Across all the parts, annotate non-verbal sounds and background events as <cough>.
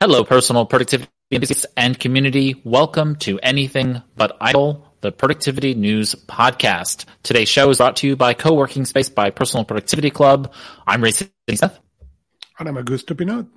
Hello, personal productivity and community. Welcome to Anything But Idle, the Productivity News Podcast. Today's show is brought to you by Co-working Space by Personal Productivity Club. I'm Ray Smith. And I'm Augusto Pinaud.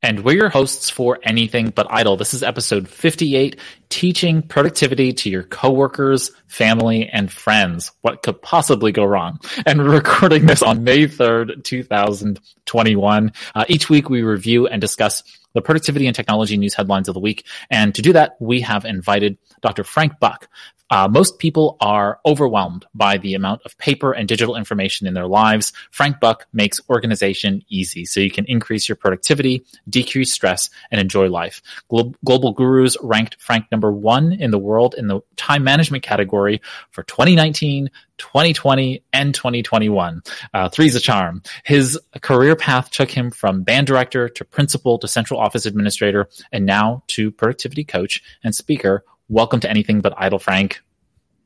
And we're your hosts for Anything But Idle. This is episode 58, teaching productivity to your coworkers, family, and friends. What could possibly go wrong? And we're recording this on May 3rd, 2021. Uh, each week we review and discuss the productivity and technology news headlines of the week. And to do that, we have invited Dr. Frank Buck. Uh, most people are overwhelmed by the amount of paper and digital information in their lives. Frank Buck makes organization easy so you can increase your productivity, decrease stress, and enjoy life. Glo- Global Gurus ranked Frank number one in the world in the time management category for 2019, 2020 and 2021. Uh, three's a charm. His career path took him from band director to principal to central office administrator and now to productivity coach and speaker. Welcome to Anything But Idle, Frank.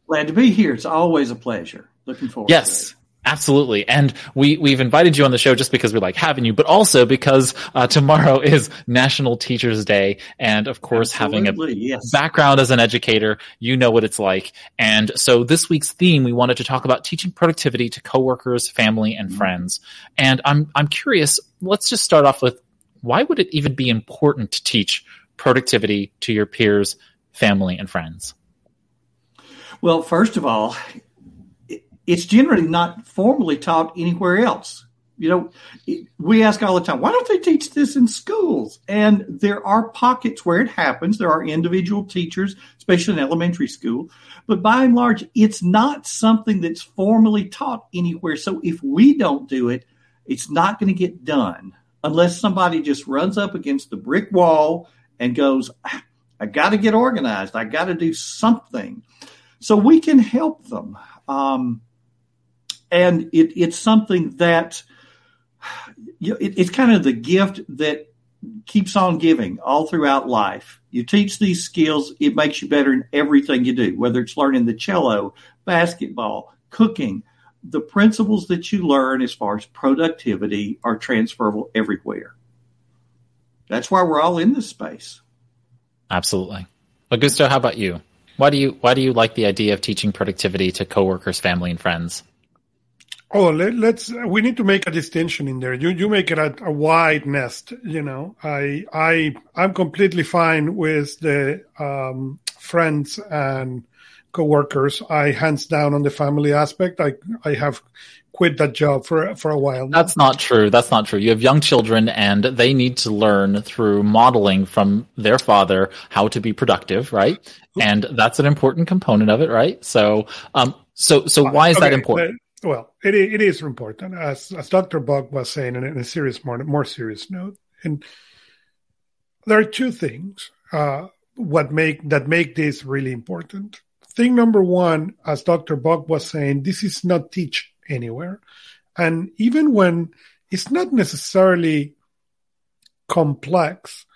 Glad to be here. It's always a pleasure. Looking forward yes. Absolutely. And we, we've invited you on the show just because we like having you, but also because uh, tomorrow <laughs> is National Teachers Day. And of course, Absolutely, having a yes. background as an educator, you know what it's like. And so this week's theme, we wanted to talk about teaching productivity to coworkers, family, and mm-hmm. friends. And I'm, I'm curious, let's just start off with why would it even be important to teach productivity to your peers, family, and friends? Well, first of all, it's generally not formally taught anywhere else. You know, we ask all the time, why don't they teach this in schools? And there are pockets where it happens. There are individual teachers, especially in elementary school. But by and large, it's not something that's formally taught anywhere. So if we don't do it, it's not going to get done unless somebody just runs up against the brick wall and goes, ah, I got to get organized. I got to do something. So we can help them. Um, and it, it's something that you know, it, it's kind of the gift that keeps on giving all throughout life. You teach these skills, it makes you better in everything you do, whether it's learning the cello, basketball, cooking. The principles that you learn as far as productivity are transferable everywhere. That's why we're all in this space. Absolutely. Augusto, how about you? Why do you why do you like the idea of teaching productivity to coworkers, family, and friends? Oh, let, us We need to make a distinction in there. You you make it a, a, wide nest. You know, I I I'm completely fine with the um, friends and coworkers. I hands down on the family aspect. I I have quit that job for for a while. That's not true. That's not true. You have young children, and they need to learn through modeling from their father how to be productive, right? And that's an important component of it, right? So, um, so so why is okay, that important? well, it, it is important, as, as Dr. Buck was saying in a serious, more, more serious note. And there are two things uh, what make that make this really important. Thing number one, as Dr. Buck was saying, this is not teach anywhere. And even when it's not necessarily complex,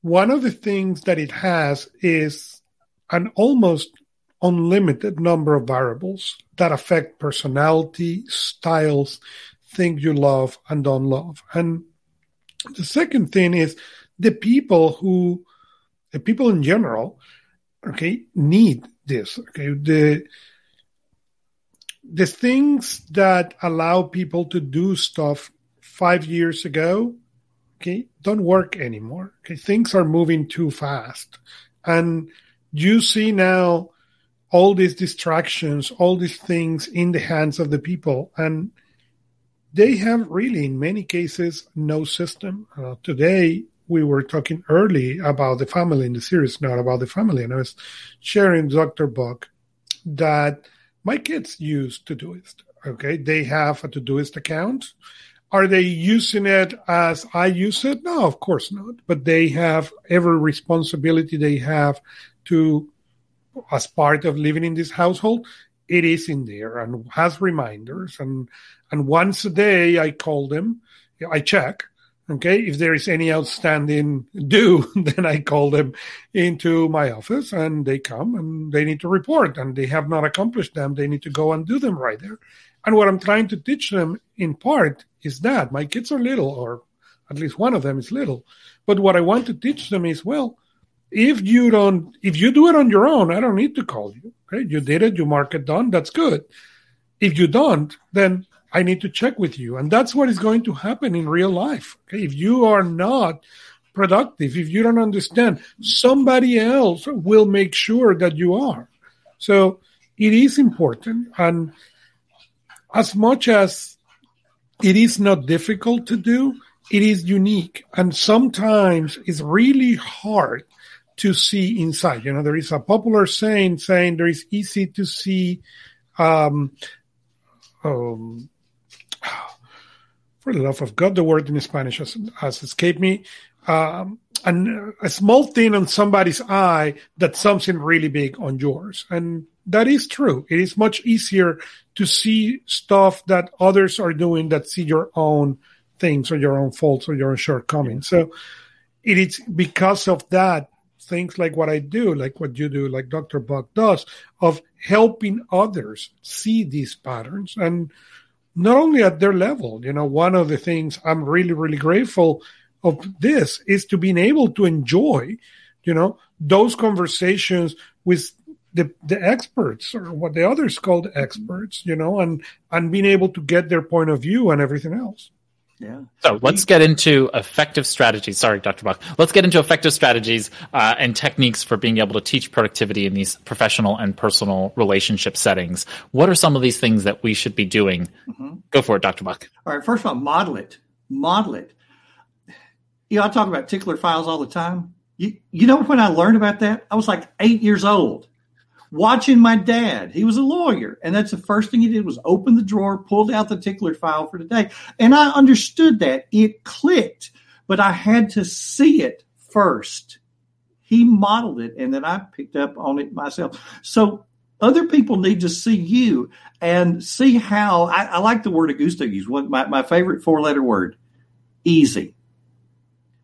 one of the things that it has is an almost unlimited number of variables that affect personality, styles, things you love and don't love. And the second thing is the people who, the people in general, okay, need this. Okay, the the things that allow people to do stuff five years ago, okay, don't work anymore. Okay, things are moving too fast, and you see now all these distractions, all these things in the hands of the people. And they have really, in many cases, no system. Uh, today, we were talking early about the family in the series, not about the family. And I was sharing Dr. Buck that my kids use Todoist. Okay. They have a Todoist account. Are they using it as I use it? No, of course not. But they have every responsibility they have to as part of living in this household, it is in there and has reminders. And and once a day, I call them, I check. Okay, if there is any outstanding due, <laughs> then I call them into my office and they come and they need to report and they have not accomplished them. They need to go and do them right there. And what I'm trying to teach them in part is that my kids are little or at least one of them is little. But what I want to teach them is, well, if you don't, if you do it on your own, I don't need to call you. Okay. You did it. You mark it done. That's good. If you don't, then I need to check with you. And that's what is going to happen in real life. Okay. If you are not productive, if you don't understand, somebody else will make sure that you are. So it is important. And as much as it is not difficult to do, it is unique. And sometimes it's really hard to see inside. You know, there is a popular saying saying there is easy to see um, um, for the love of God, the word in Spanish has, has escaped me. Um, an, a small thing on somebody's eye that's something really big on yours. And that is true. It is much easier to see stuff that others are doing that see your own things or your own faults or your own shortcomings. So it is because of that, things like what I do, like what you do, like Dr. Buck does, of helping others see these patterns and not only at their level. You know, one of the things I'm really, really grateful of this is to being able to enjoy, you know, those conversations with the, the experts or what the others called experts, you know, and, and being able to get their point of view and everything else. Yeah. So let's get into effective strategies. Sorry, Dr. Buck. Let's get into effective strategies uh, and techniques for being able to teach productivity in these professional and personal relationship settings. What are some of these things that we should be doing? Mm-hmm. Go for it, Dr. Buck. All right. First of all, model it. Model it. You know, I talk about tickler files all the time. You, you know when I learned about that? I was like eight years old watching my dad. He was a lawyer. And that's the first thing he did was open the drawer, pulled out the tickler file for today. And I understood that. It clicked, but I had to see it first. He modeled it and then I picked up on it myself. So other people need to see you and see how I, I like the word Augusto used, one my, my favorite four letter word, easy.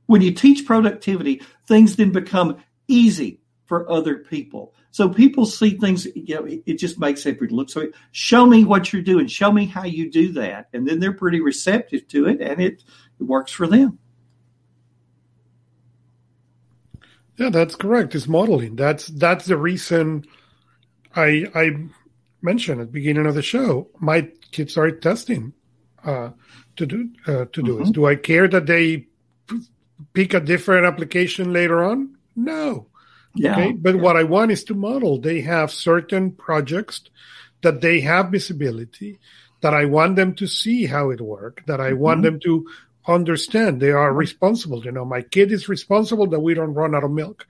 When you teach productivity, things then become easy for other people. So people see things, you know, it, it just makes everybody look so. Show me what you're doing. Show me how you do that, and then they're pretty receptive to it, and it, it works for them. Yeah, that's correct. It's modeling. That's that's the reason I I mentioned at the beginning of the show. My kids are testing uh, to do uh, to do mm-hmm. this. Do I care that they pick a different application later on? No. Yeah. Okay. But yeah. what I want is to model. They have certain projects that they have visibility, that I want them to see how it works, that I mm-hmm. want them to understand they are responsible. You know, my kid is responsible that we don't run out of milk.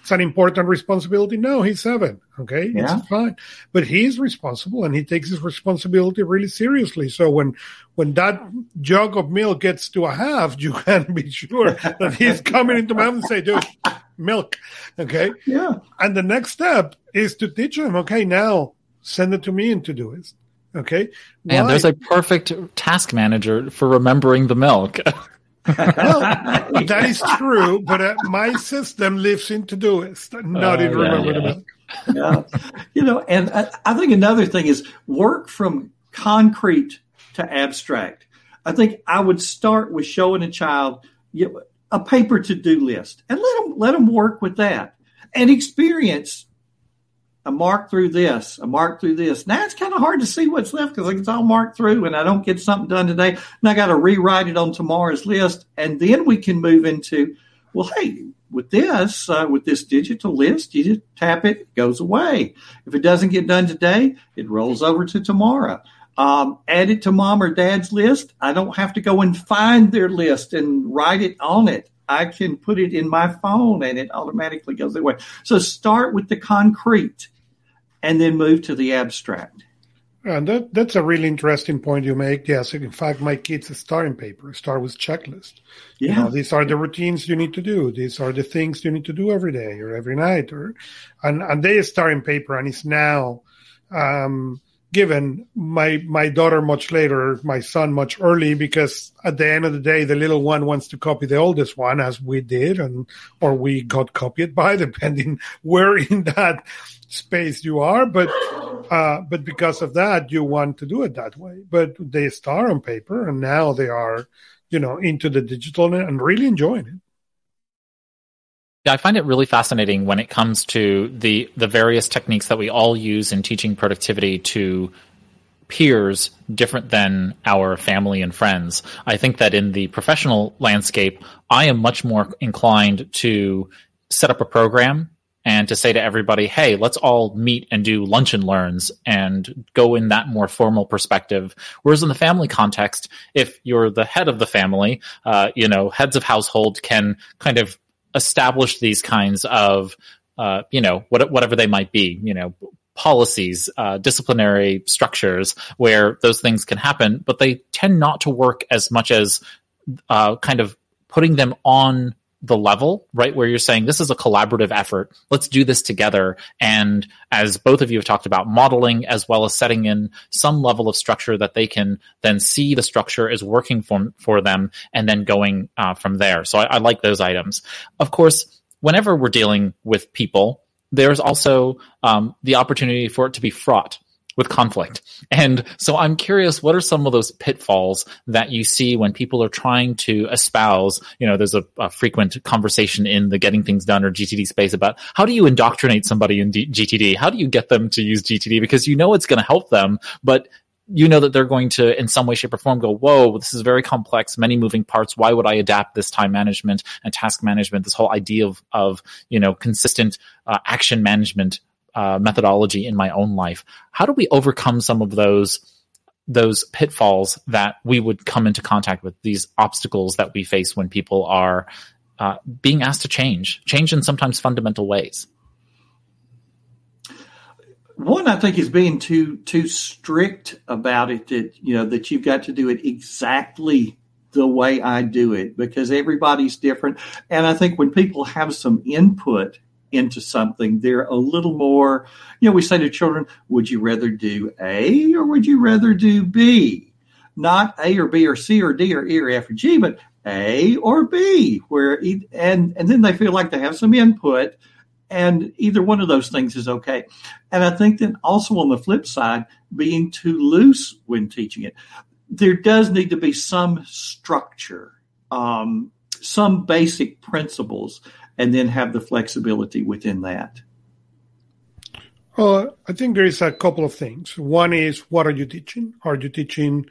It's an important responsibility. No, he's seven. Okay. Yeah. It's fine. But he's responsible and he takes his responsibility really seriously. So when, when that jug of milk gets to a half, you <laughs> can be sure that he's coming into my house and say, dude, milk. Okay. Yeah. And the next step is to teach him. okay, now send it to me and to do it. Okay. And there's a perfect task manager for remembering the milk. <laughs> well, <laughs> that is true, but uh, my system lives in Todoist, not uh, in remember yeah. the milk. yeah. You know, and I, I think another thing is work from concrete to abstract. I think I would start with showing a child you know, a paper to do list and let them let them work with that and experience a mark through this, a mark through this. Now it's kind of hard to see what's left because it's all marked through and I don't get something done today and I got to rewrite it on tomorrow's list. And then we can move into, well, hey, with this, uh, with this digital list, you just tap it, it goes away. If it doesn't get done today, it rolls over to tomorrow um, add it to mom or dad's list. I don't have to go and find their list and write it on it. I can put it in my phone and it automatically goes away. So start with the concrete and then move to the abstract. And that, that's a really interesting point you make. Yes, in fact, my kids start in paper, start with checklist. Yeah. You know, these are the routines you need to do. These are the things you need to do every day or every night, or and and they start in paper, and it's now um, given my my daughter much later, my son much early, because at the end of the day, the little one wants to copy the oldest one, as we did, and or we got copied by, <laughs> depending where in that space you are. But uh, but because of that, you want to do it that way. But they start on paper, and now they are you know, into the digital and really enjoying it. Yeah, I find it really fascinating when it comes to the the various techniques that we all use in teaching productivity to peers different than our family and friends. I think that in the professional landscape, I am much more inclined to set up a program and to say to everybody, hey, let's all meet and do lunch and learns and go in that more formal perspective. Whereas in the family context, if you're the head of the family, uh, you know, heads of household can kind of establish these kinds of, uh, you know, what, whatever they might be, you know, policies, uh, disciplinary structures where those things can happen, but they tend not to work as much as uh, kind of putting them on the level, right? Where you're saying this is a collaborative effort. Let's do this together. And as both of you have talked about, modeling as well as setting in some level of structure that they can then see the structure is working for, for them and then going uh, from there. So I, I like those items. Of course, whenever we're dealing with people, there's also um, the opportunity for it to be fraught with conflict. And so I'm curious, what are some of those pitfalls that you see when people are trying to espouse, you know, there's a, a frequent conversation in the getting things done or GTD space about how do you indoctrinate somebody in D- GTD? How do you get them to use GTD? Because you know it's going to help them, but you know that they're going to, in some way, shape, or form, go, whoa, this is very complex, many moving parts. Why would I adapt this time management and task management, this whole idea of, of you know, consistent uh, action management uh, methodology in my own life? How do we overcome some of those? those pitfalls that we would come into contact with these obstacles that we face when people are uh, being asked to change change in sometimes fundamental ways one I think is being too too strict about it that you know that you've got to do it exactly the way I do it because everybody's different and I think when people have some input into something they're a little more you know we say to children would you rather do A or would you rather do B not A or B or C or D or E or F or G but A or B where and and then they feel like they have some input and either one of those things is okay. And I think then also on the flip side, being too loose when teaching it, there does need to be some structure, um, some basic principles, and then have the flexibility within that. Uh, I think there is a couple of things. One is what are you teaching? Are you teaching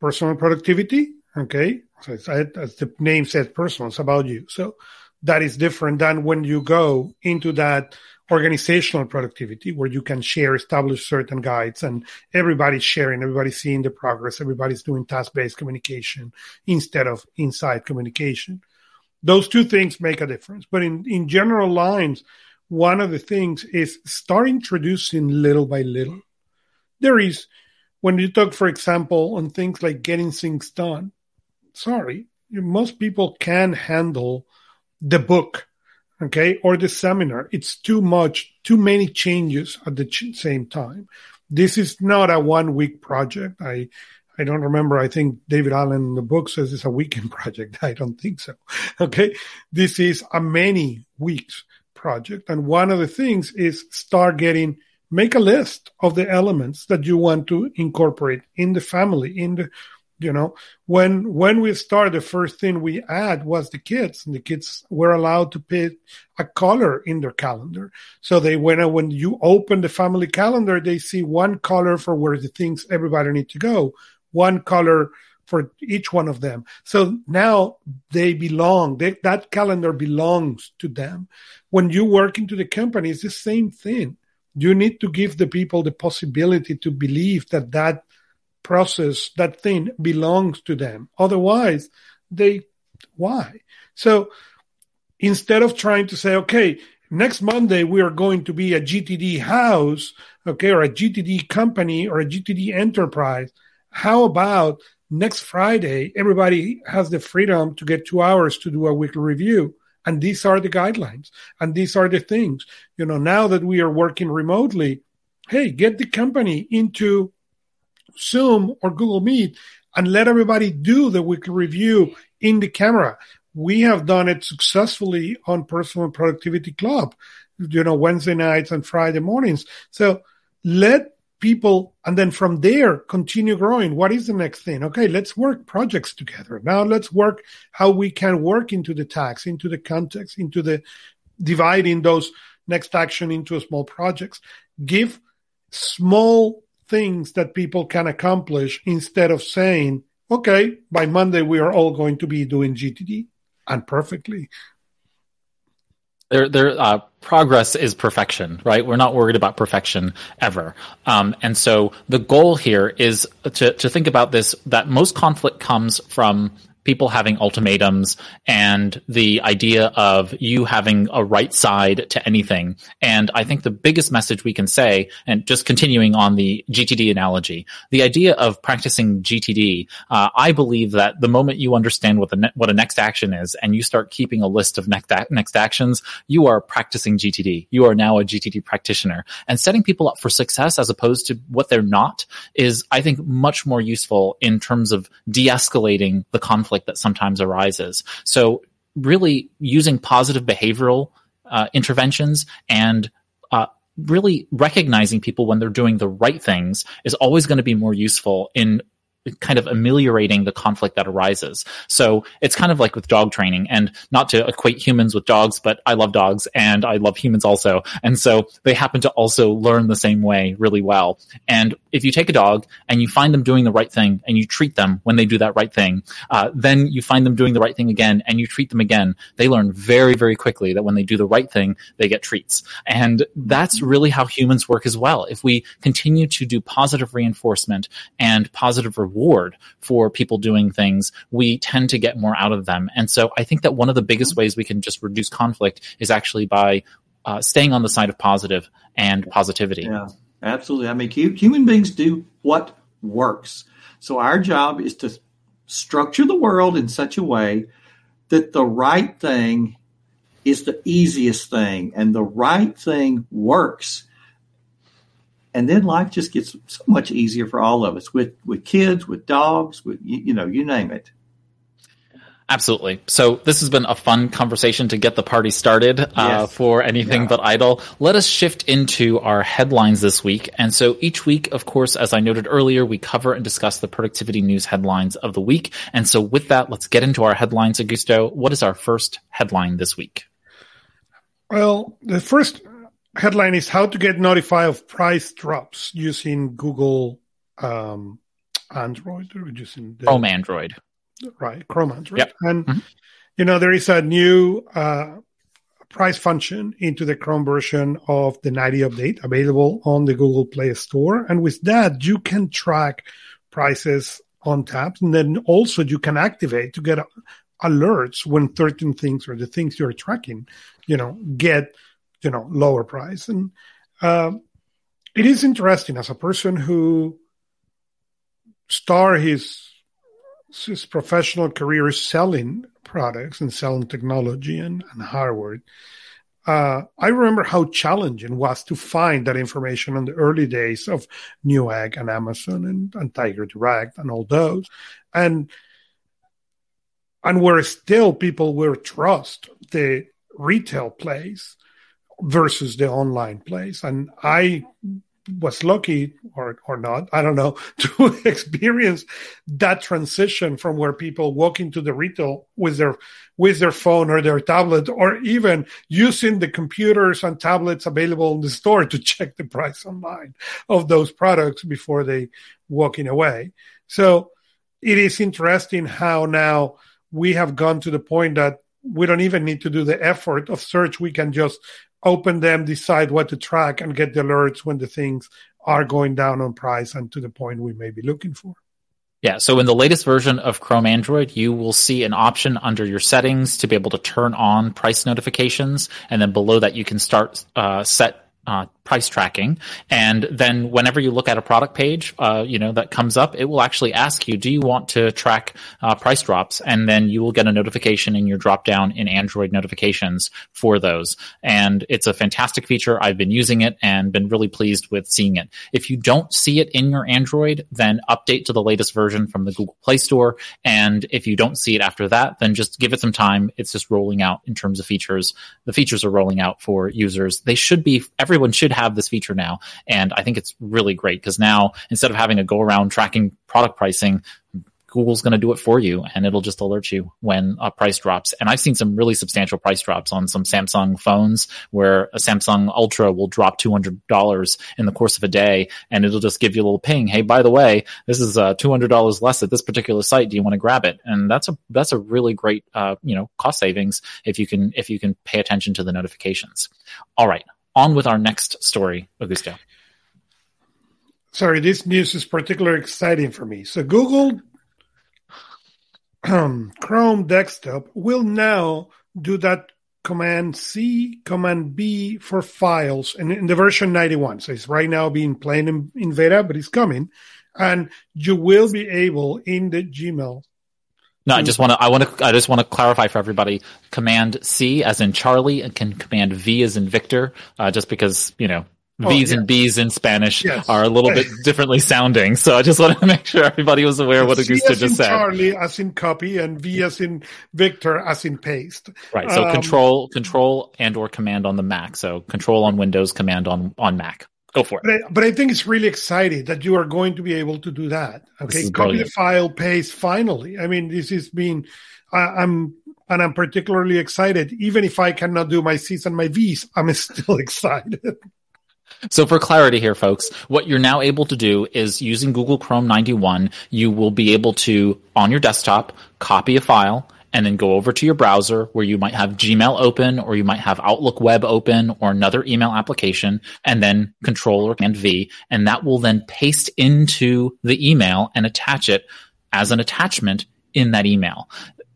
personal productivity? Okay, so as the name says, personal. It's about you. So that is different than when you go into that organizational productivity where you can share, establish certain guides and everybody's sharing, everybody's seeing the progress, everybody's doing task-based communication instead of inside communication. Those two things make a difference. But in, in general lines, one of the things is start introducing little by little. There is, when you talk, for example, on things like getting things done, sorry, most people can handle – the book, okay, or the seminar. It's too much, too many changes at the ch- same time. This is not a one week project. I, I don't remember. I think David Allen in the book says it's a weekend <laughs> project. I don't think so. <laughs> Okay. This is a many weeks project. And one of the things is start getting, make a list of the elements that you want to incorporate in the family, in the you know when when we started the first thing we add was the kids and the kids were allowed to put a color in their calendar so they when when you open the family calendar they see one color for where the things everybody need to go one color for each one of them so now they belong they, that calendar belongs to them when you work into the company it's the same thing you need to give the people the possibility to believe that that process, that thing belongs to them. Otherwise, they, why? So instead of trying to say, okay, next Monday we are going to be a GTD house, okay, or a GTD company or a GTD enterprise, how about next Friday everybody has the freedom to get two hours to do a weekly review? And these are the guidelines and these are the things. You know, now that we are working remotely, hey, get the company into Zoom or Google Meet and let everybody do the weekly review in the camera. We have done it successfully on Personal Productivity Club, you know, Wednesday nights and Friday mornings. So let people, and then from there, continue growing. What is the next thing? Okay, let's work projects together. Now let's work how we can work into the tax, into the context, into the dividing those next action into small projects. Give small things that people can accomplish instead of saying, okay, by Monday, we are all going to be doing GTD and perfectly. There, uh, progress is perfection, right? We're not worried about perfection ever. Um, and so the goal here is to, to think about this, that most conflict comes from people having ultimatums and the idea of you having a right side to anything. And I think the biggest message we can say, and just continuing on the GTD analogy, the idea of practicing GTD, uh, I believe that the moment you understand what the ne- what a next action is and you start keeping a list of next a- next actions, you are practicing GTD. You are now a GTD practitioner, and setting people up for success as opposed to what they're not is, I think, much more useful in terms of de-escalating the conflict conflict that sometimes arises. So really using positive behavioral uh, interventions and uh, really recognizing people when they're doing the right things is always going to be more useful in kind of ameliorating the conflict that arises. So it's kind of like with dog training and not to equate humans with dogs, but I love dogs and I love humans also. And so they happen to also learn the same way really well. And if you take a dog and you find them doing the right thing and you treat them when they do that right thing, uh, then you find them doing the right thing again and you treat them again. They learn very, very quickly that when they do the right thing, they get treats. And that's really how humans work as well. If we continue to do positive reinforcement and positive for people doing things, we tend to get more out of them. And so I think that one of the biggest ways we can just reduce conflict is actually by uh, staying on the side of positive and positivity. Yeah, absolutely. I mean, human beings do what works. So our job is to structure the world in such a way that the right thing is the easiest thing and the right thing works and then life just gets so much easier for all of us with with kids with dogs with you, you know you name it Absolutely. So this has been a fun conversation to get the party started uh, yes. for anything yeah. but idle. Let us shift into our headlines this week. And so each week, of course, as I noted earlier, we cover and discuss the productivity news headlines of the week. And so with that, let's get into our headlines. Augusto, what is our first headline this week? Well, the first headline is how to get notified of price drops using Google um, Android or using the, Chrome Android. Right, Chrome Android. Yep. And mm-hmm. you know there is a new uh, price function into the Chrome version of the 90 update available on the Google Play Store, and with that you can track prices on tabs, and then also you can activate to get alerts when certain things or the things you're tracking, you know, get you know lower price and uh, it is interesting as a person who start his his professional career selling products and selling technology and, and hardware uh, I remember how challenging was to find that information in the early days of Newegg and Amazon and, and Tiger Direct and all those. And and where still people will trust the retail place versus the online place. And I was lucky or, or not, I don't know, <laughs> to experience that transition from where people walk into the retail with their with their phone or their tablet or even using the computers and tablets available in the store to <laughs> check the price online of those products before they walking away. So it is interesting how now we have gone to the point that we don't even need to do the effort of search. We can just open them, decide what to track, and get the alerts when the things are going down on price and to the point we may be looking for. Yeah, so in the latest version of Chrome Android, you will see an option under your settings to be able to turn on price notifications, and then below that you can start uh, set uh, price tracking. And then whenever you look at a product page, uh, you know, that comes up, it will actually ask you, do you want to track uh, price drops? And then you will get a notification in your drop down in Android notifications for those. And it's a fantastic feature. I've been using it and been really pleased with seeing it. If you don't see it in your Android, then update to the latest version from the Google Play Store. And if you don't see it after that, then just give it some time. It's just rolling out in terms of features. The features are rolling out for users. They should be, everyone should should have this feature now. And I think it's really great because now instead of having to go around tracking product pricing, Google's going to do it for you and it'll just alert you when a price drops. And I've seen some really substantial price drops on some Samsung phones where a Samsung Ultra will drop $200 in the course of a day and it'll just give you a little ping. Hey, by the way, this is uh, $200 less at this particular site. Do you want to grab it? And that's a, that's a really great, uh, you know, cost savings if you can, if you can pay attention to the notifications. All right. On with our next story, Augusto. Sorry, this news is particularly exciting for me. So Google um, Chrome desktop will now do that command C, command B for files and in the version 91. So it's right now being played in, in beta, but it's coming. And you will be able in the Gmail. No, I just want to, I want to, I just want to clarify for everybody. Command C as in Charlie and can command V as in Victor, uh, just because, you know, Oh, V's oh, and B's in Spanish yes. are a little bit <laughs> differently sounding. So I just wanted to <laughs> make sure everybody was aware of what Augusto just said. Charlie as in copy and V as in Victor as in paste. Right. So um, control, control and or command on the Mac. So control on Windows, command on, on Mac. Go for it. But I, but I think it's really exciting that you are going to be able to do that. Okay. Copy the file, paste finally. I mean, this is being, I, I'm, and I'm particularly excited. Even if I cannot do my C's and my V's, I'm <laughs> still excited. So for clarity here, folks, what you're now able to do is using Google Chrome 91, you will be able to, on your desktop, copy a file and then go over to your browser where you might have Gmail open or you might have Outlook web open or another email application and then control or command V. And that will then paste into the email and attach it as an attachment in that email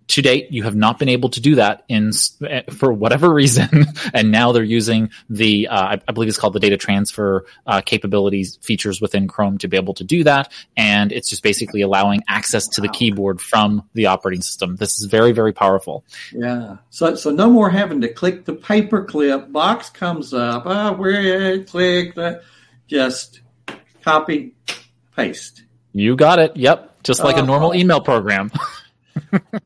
to date, you have not been able to do that in for whatever reason, <laughs> and now they're using the uh, I, believe it's called the data transfer uh, capabilities features within Chrome to be able to do that, and it's just basically allowing access to the keyboard from the operating system. This is very very powerful. Yeah, so so no more having to click the paperclip box comes up. Ah, oh, where click that, just copy paste. You got it. Yep, just like a normal email program. <laughs>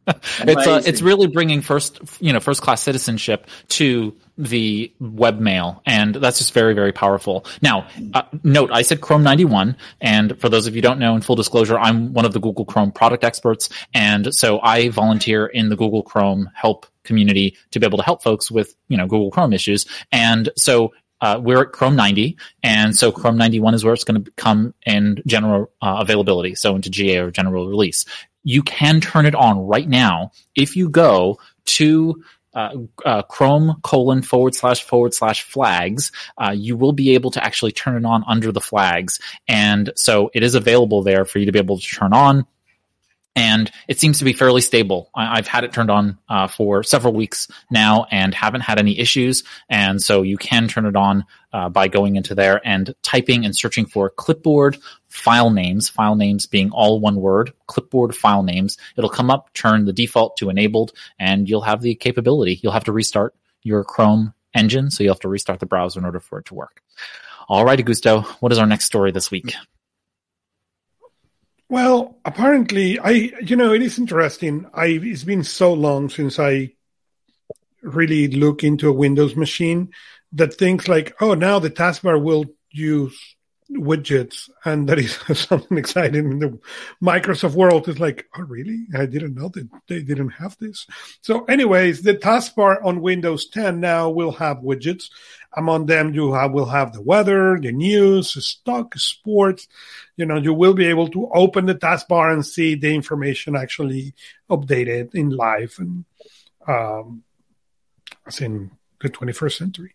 it's uh, it's really bringing first you know first class citizenship to the webmail and that's just very very powerful. Now uh, note i said chrome 91 and for those of you don't know in full disclosure i'm one of the google chrome product experts and so i volunteer in the google chrome help community to be able to help folks with you know google chrome issues. And so uh, we're at Chrome 90, and so Chrome 91 is where it's going to come in general uh, availability, so into GA or general release you can turn it on right now if you go to uh, uh, Chrome colon forward slash forward slash flags, uh, you will be able to actually turn it on under the flags. And so it is available there for you to be able to turn on and it seems to be fairly stable. I, have had it turned on uh, for several weeks now and haven't had any issues. And so you can turn it on uh, by going into there and typing and searching for clipboard file names, file names being all one word, clipboard file names. It'll come up, turn the default to enabled, and you'll have the capability. You'll have to restart your Chrome engine, so you'll have to restart the browser in order for it to work. All right, Augusto, what is our next story this week? Well, apparently, I you know it is interesting. I it's been so long since I really look into a Windows machine that things like oh now the taskbar will use widgets and that is <laughs> something exciting in the Microsoft world is like oh really I didn't know that they didn't have this. So anyways, the taskbar on Windows 10 now will have widgets among them, you have, will have the weather, the news, stock, sports. You know, you will be able to open the taskbar and see the information actually updated in live and um, as in the 21st century.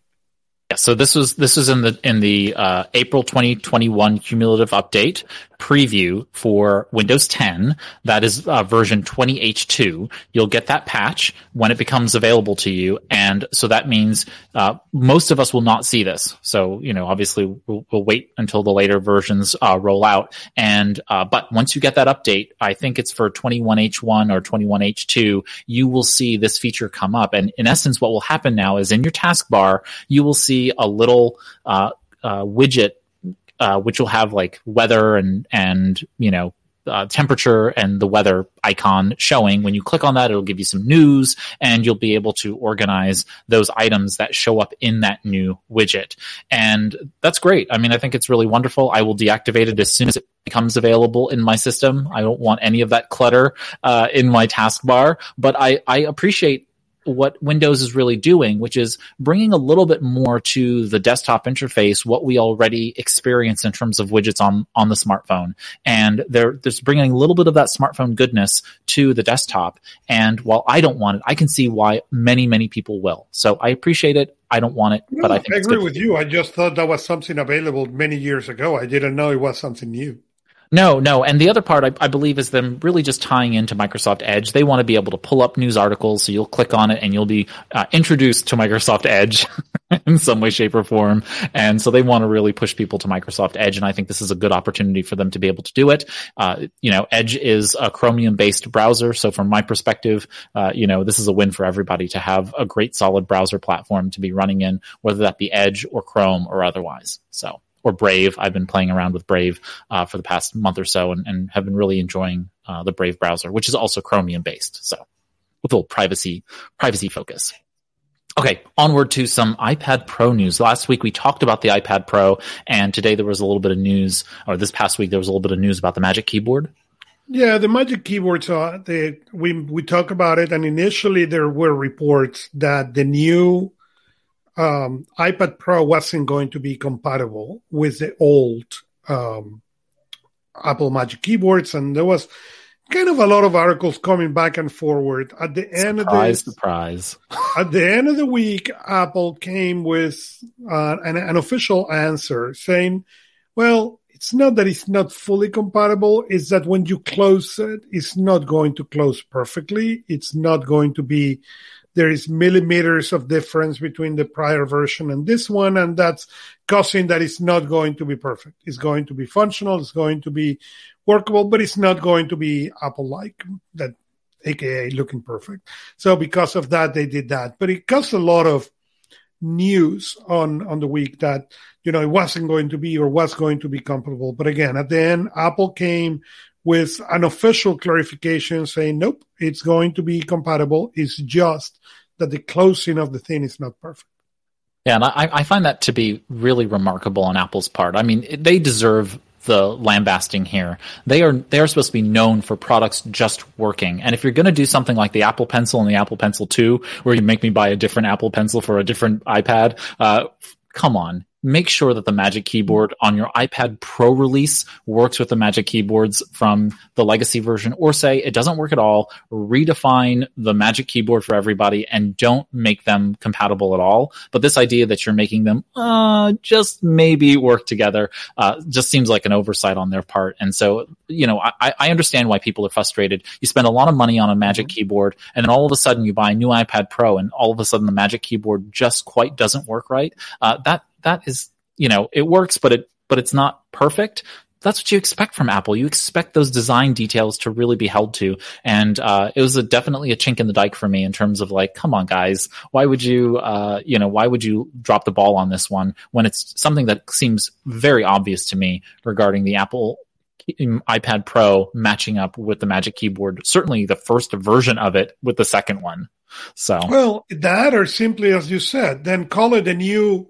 So this was this was in the in the uh, April 2021 cumulative update preview for Windows 10. That is uh, version 20H2. You'll get that patch when it becomes available to you, and so that means uh, most of us will not see this. So you know, obviously, we'll, we'll wait until the later versions uh, roll out. And uh, but once you get that update, I think it's for 21H1 or 21H2, you will see this feature come up. And in essence, what will happen now is in your taskbar, you will see a little uh, uh, widget uh, which will have like weather and and you know uh, temperature and the weather icon showing. When you click on that, it'll give you some news and you'll be able to organize those items that show up in that new widget. And that's great. I mean, I think it's really wonderful. I will deactivate it as soon as it becomes available in my system. I don't want any of that clutter uh, in my taskbar, but I, I appreciate what Windows is really doing, which is bringing a little bit more to the desktop interface, what we already experience in terms of widgets on, on the smartphone. And they're, they're bringing a little bit of that smartphone goodness to the desktop. And while I don't want it, I can see why many, many people will. So I appreciate it. I don't want it, no, but I think I agree with you. I just thought that was something available many years ago. I didn't know it was something new. No, no. And the other part, I, I, believe, is them really just tying into Microsoft Edge. They want to be able to pull up news articles, so you'll click on it and you'll be uh, introduced to Microsoft Edge <laughs> in some way, shape, or form. And so they want to really push people to Microsoft Edge, and I think this is a good opportunity for them to be able to do it. Uh, you know, Edge is a Chromium-based browser, so from my perspective, uh, you know, this is a win for everybody to have a great, solid browser platform to be running in, whether that be Edge or Chrome or otherwise. So or Brave. I've been playing around with Brave uh, for the past month or so and, and have been really enjoying uh, the Brave browser, which is also Chromium based. So with a little privacy privacy focus. Okay, onward to some iPad Pro news. Last week we talked about the iPad Pro, and today there was a little bit of news, or this past week there was a little bit of news about the Magic Keyboard. Yeah, the Magic Keyboard. So they, we we talk about it, and initially there were reports that the new um, iPad Pro wasn't going to be compatible with the old um, Apple Magic keyboards, and there was kind of a lot of articles coming back and forward. At the surprise, end of the surprise, <laughs> at the end of the week, Apple came with uh, an, an official answer saying, "Well." It's not that it's not fully compatible. It's that when you close it, it's not going to close perfectly. It's not going to be there is millimeters of difference between the prior version and this one, and that's causing that it's not going to be perfect. It's going to be functional, it's going to be workable, but it's not going to be Apple-like, that aka looking perfect. So because of that, they did that. But it caused a lot of news on on the week that you know it wasn't going to be or was going to be compatible. But again, at the end, Apple came with an official clarification saying, nope, it's going to be compatible. It's just that the closing of the thing is not perfect. Yeah, and I, I find that to be really remarkable on Apple's part. I mean, they deserve the lambasting here. They are they are supposed to be known for products just working. And if you're going to do something like the Apple Pencil and the Apple Pencil 2, where you make me buy a different Apple Pencil for a different iPad, uh, come on make sure that the Magic Keyboard on your iPad Pro release works with the Magic Keyboards from the legacy version, or say it doesn't work at all. Redefine the Magic Keyboard for everybody and don't make them compatible at all. But this idea that you're making them uh, just maybe work together uh, just seems like an oversight on their part. And so, you know, I, I understand why people are frustrated. You spend a lot of money on a Magic mm-hmm. Keyboard, and then all of a sudden you buy a new iPad Pro, and all of a sudden the Magic Keyboard just quite doesn't work right. Uh, that that is, you know, it works, but it, but it's not perfect. That's what you expect from Apple. You expect those design details to really be held to. And, uh, it was a, definitely a chink in the dike for me in terms of like, come on guys, why would you, uh, you know, why would you drop the ball on this one when it's something that seems very obvious to me regarding the Apple iPad Pro matching up with the Magic Keyboard. Certainly the first version of it with the second one. So well, that or simply as you said, then call it a new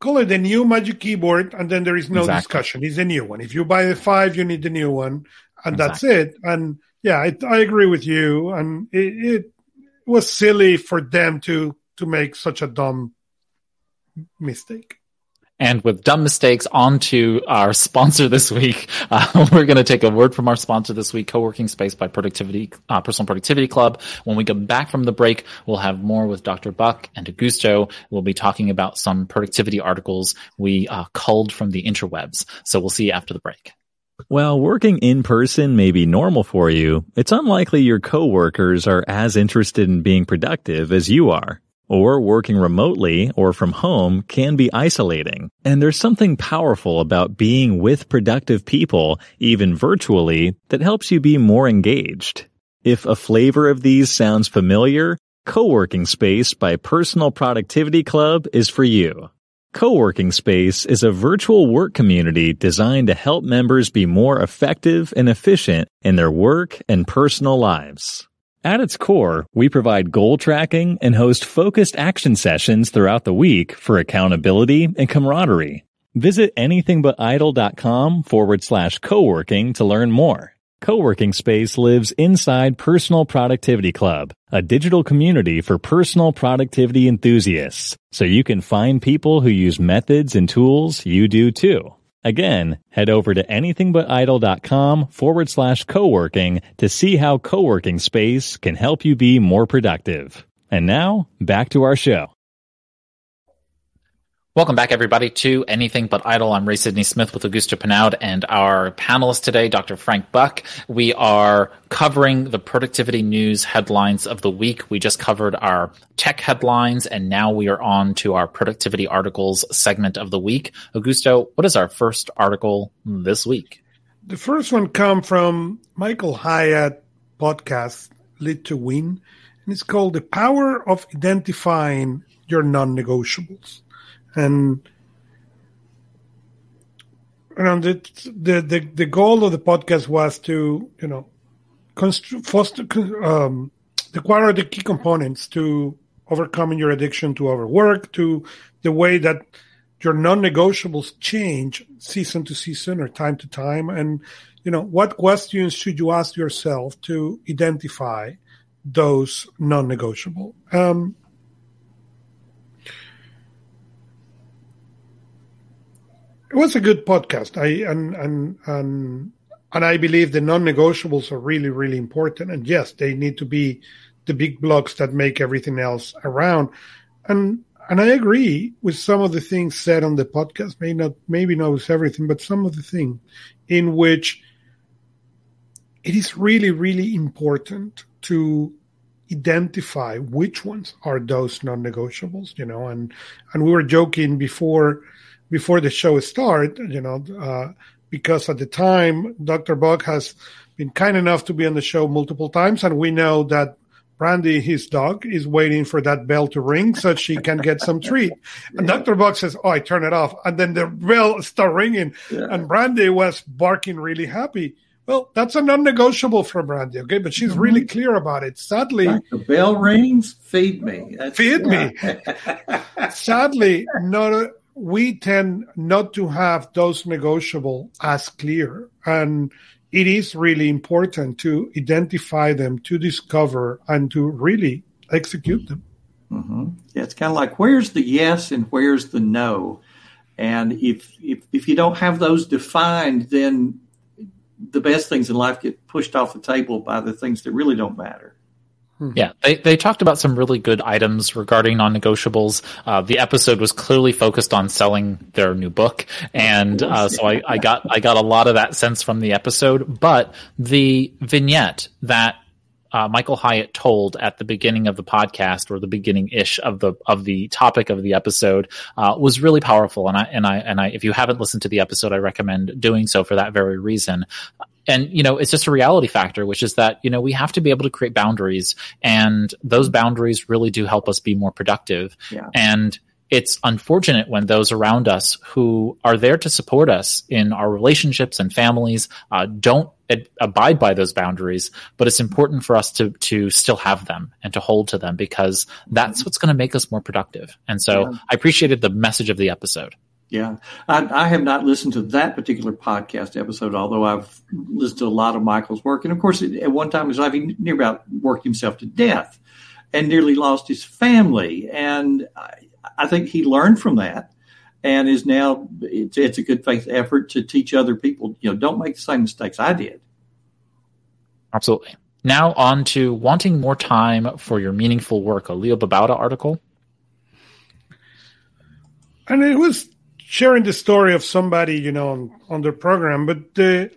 call it the new Magic Keyboard, and then there is no exactly. discussion. It's a new one. If you buy the five, you need the new one, and exactly. that's it. And yeah, I, I, agree with you. And it, it was silly for them to to make such a dumb mistake. And with dumb mistakes, on to our sponsor this week. Uh, <laughs> we're going to take a word from our sponsor this week, Co-working Space by Productivity, uh, Personal Productivity Club. When we come back from the break, we'll have more with Dr. Buck and Augusto. We'll be talking about some productivity articles we uh, culled from the interwebs. So we'll see you after the break. While working in person may be normal for you, it's unlikely your coworkers are as interested in being productive as you are or working remotely or from home can be isolating. And there's something powerful about being with productive people, even virtually, that helps you be more engaged. If a flavor of these sounds familiar, Co-working Space by Personal Productivity Club is for you. Co-working Space is a virtual work community designed to help members be more effective and efficient in their work and personal lives. At its core, we provide goal tracking and host focused action sessions throughout the week for accountability and camaraderie. Visit anythingbutidle.com forward slash co-working to learn more. Co-working Space lives inside Personal Productivity Club, a digital community for personal productivity enthusiasts, so you can find people who use methods and tools you do too. Again, head over to anythingbutidle.com forward slash co-working to see how co-working space can help you be more productive. And now, back to our show. Welcome back, everybody, to Anything But Idle. I'm Ray Sidney Smith with Augusto Pinaud and our panelist today, Dr. Frank Buck. We are covering the productivity news headlines of the week. We just covered our tech headlines, and now we are on to our productivity articles segment of the week. Augusto, what is our first article this week? The first one come from Michael Hyatt podcast, Lead to Win, and it's called The Power of Identifying Your Non-Negotiables and and the, the the the goal of the podcast was to you know constru- foster um, acquire the key components to overcoming your addiction to overwork to the way that your non-negotiables change season to season or time to time. And you know what questions should you ask yourself to identify those non-negotiable? Um, It was a good podcast. I and and and and I believe the non-negotiables are really really important. And yes, they need to be the big blocks that make everything else around. And and I agree with some of the things said on the podcast. Maybe not maybe not with everything, but some of the things in which it is really really important to identify which ones are those non-negotiables. You know, and and we were joking before before the show started, you know, uh, because at the time, Dr. Buck has been kind enough to be on the show multiple times, and we know that Brandy, his dog, is waiting for that bell to ring so she can get some treat. <laughs> And Dr. Buck says, Oh, I turn it off. And then the bell start ringing. Yeah. And Brandy was barking really happy. Well, that's a non-negotiable for Brandy, okay? But she's mm-hmm. really clear about it. Sadly, like the bell rings, feed me. That's, feed yeah. me. <laughs> Sadly, not we tend not to have those negotiable as clear and it is really important to identify them to discover and to really execute them mm-hmm. yeah, it's kind of like where's the yes and where's the no and if, if if you don't have those defined then the best things in life get pushed off the table by the things that really don't matter. Yeah, they, they talked about some really good items regarding non-negotiables. Uh, the episode was clearly focused on selling their new book, and uh, so I, I got I got a lot of that sense from the episode. But the vignette that uh, Michael Hyatt told at the beginning of the podcast or the beginning ish of the of the topic of the episode uh, was really powerful. And I and I and I, if you haven't listened to the episode, I recommend doing so for that very reason and you know it's just a reality factor which is that you know we have to be able to create boundaries and those boundaries really do help us be more productive yeah. and it's unfortunate when those around us who are there to support us in our relationships and families uh, don't ad- abide by those boundaries but it's important for us to to still have them and to hold to them because that's what's going to make us more productive and so yeah. i appreciated the message of the episode yeah, I, I, have not listened to that particular podcast episode, although I've listened to a lot of Michael's work. And of course, at one time in his life, he near about worked himself to death and nearly lost his family. And I, I think he learned from that and is now, it's, it's a good faith effort to teach other people, you know, don't make the same mistakes I did. Absolutely. Now on to wanting more time for your meaningful work, a Leo Babauta article. And it was sharing the story of somebody, you know, on, on the program, but uh,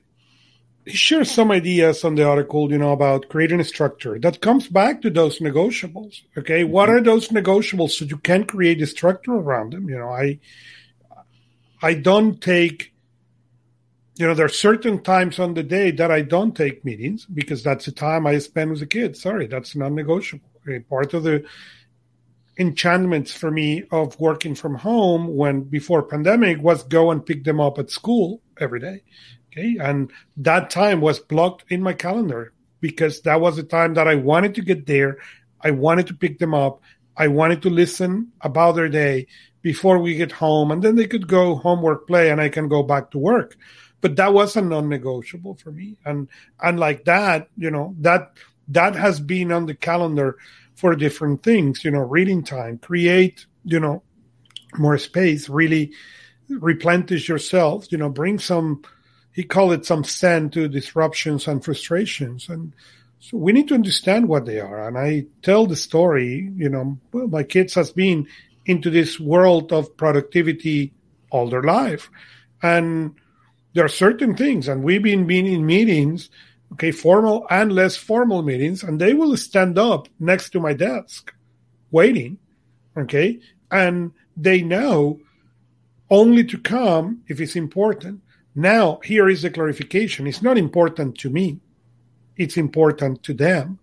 he shares some ideas on the article, you know, about creating a structure that comes back to those negotiables. Okay, mm-hmm. what are those negotiables so you can create a structure around them? You know, I I don't take you know, there are certain times on the day that I don't take meetings because that's the time I spend with the kids. Sorry, that's non negotiable. Okay, part of the enchantments for me of working from home when before pandemic was go and pick them up at school every day. Okay. And that time was blocked in my calendar because that was the time that I wanted to get there. I wanted to pick them up. I wanted to listen about their day before we get home and then they could go homework play and I can go back to work. But that was a non-negotiable for me. And and like that, you know, that that has been on the calendar for different things, you know, reading time, create, you know, more space, really replenish yourself, you know, bring some he called it some zen to disruptions and frustrations. And so we need to understand what they are. And I tell the story, you know, my kids has been into this world of productivity all their life. And there are certain things, and we've been being in meetings, okay, formal and less formal meetings, and they will stand up next to my desk waiting, okay, and they know only to come if it's important. Now, here is the clarification. It's not important to me. It's important to them.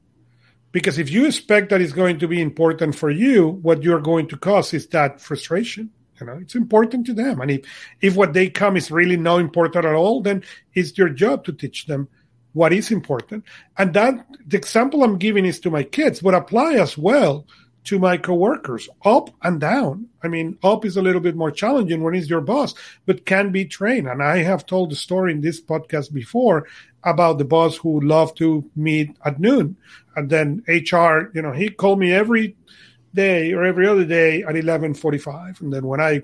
Because if you expect that it's going to be important for you, what you're going to cause is that frustration. You know, it's important to them. And if, if what they come is really not important at all, then it's your job to teach them what is important. And that the example I'm giving is to my kids, but apply as well to my coworkers, up and down. I mean, up is a little bit more challenging when it's your boss, but can be trained. And I have told the story in this podcast before about the boss who loved to meet at noon. And then HR, you know, he called me every day or every other day at 11:45 and then when I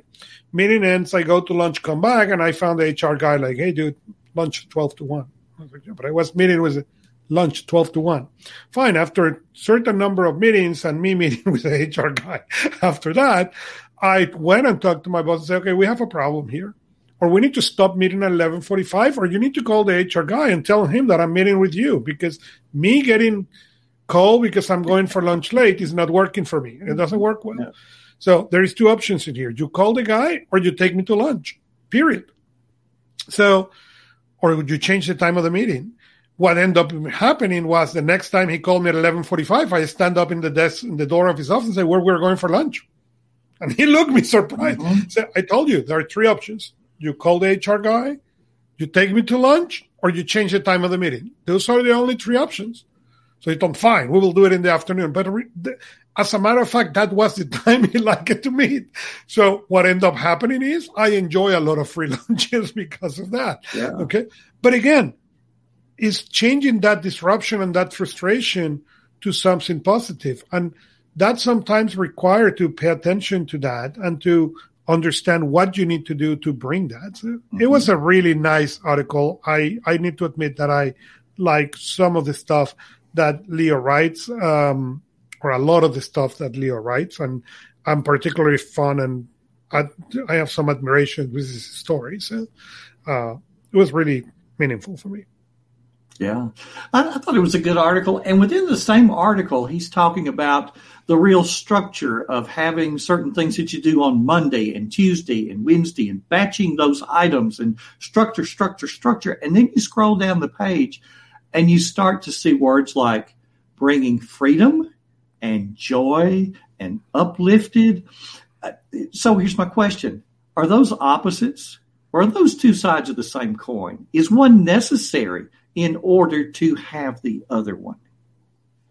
meeting ends I go to lunch come back and I found the HR guy like hey dude lunch 12 to 1 I like, yeah, but I was meeting with lunch 12 to 1 fine after a certain number of meetings and me <laughs> meeting with the HR guy <laughs> after that I went and talked to my boss and said okay we have a problem here or we need to stop meeting at 11:45 or you need to call the HR guy and tell him that I'm meeting with you because me getting called because I'm going for lunch late is not working for me. It doesn't work well. So there is two options in here. You call the guy or you take me to lunch. Period. So or would you change the time of the meeting? What ended up happening was the next time he called me at 11:45, I stand up in the desk in the door of his office and say, "Where we're going for lunch?" And he <laughs> looked me surprised. Mm-hmm. "I told you there are three options you call the HR guy, you take me to lunch, or you change the time of the meeting. Those are the only three options. So he told, fine, we will do it in the afternoon. But as a matter of fact, that was the <laughs> time he liked to meet. So what ended up happening is I enjoy a lot of free <laughs> lunches because of that. Yeah. Okay. But again, is changing that disruption and that frustration to something positive. And that sometimes require to pay attention to that and to understand what you need to do to bring that. So mm-hmm. It was a really nice article. I, I need to admit that I like some of the stuff that Leo writes, um, or a lot of the stuff that Leo writes, and I'm particularly fun and I, I have some admiration with his stories. So, uh, it was really meaningful for me. Yeah, I, I, thought it was a good article. And within the same article, he's talking about the real structure of having certain things that you do on Monday and Tuesday and Wednesday and batching those items and structure, structure, structure. And then you scroll down the page and you start to see words like bringing freedom and joy and uplifted. Uh, so here's my question Are those opposites? Or are those two sides of the same coin? Is one necessary? In order to have the other one.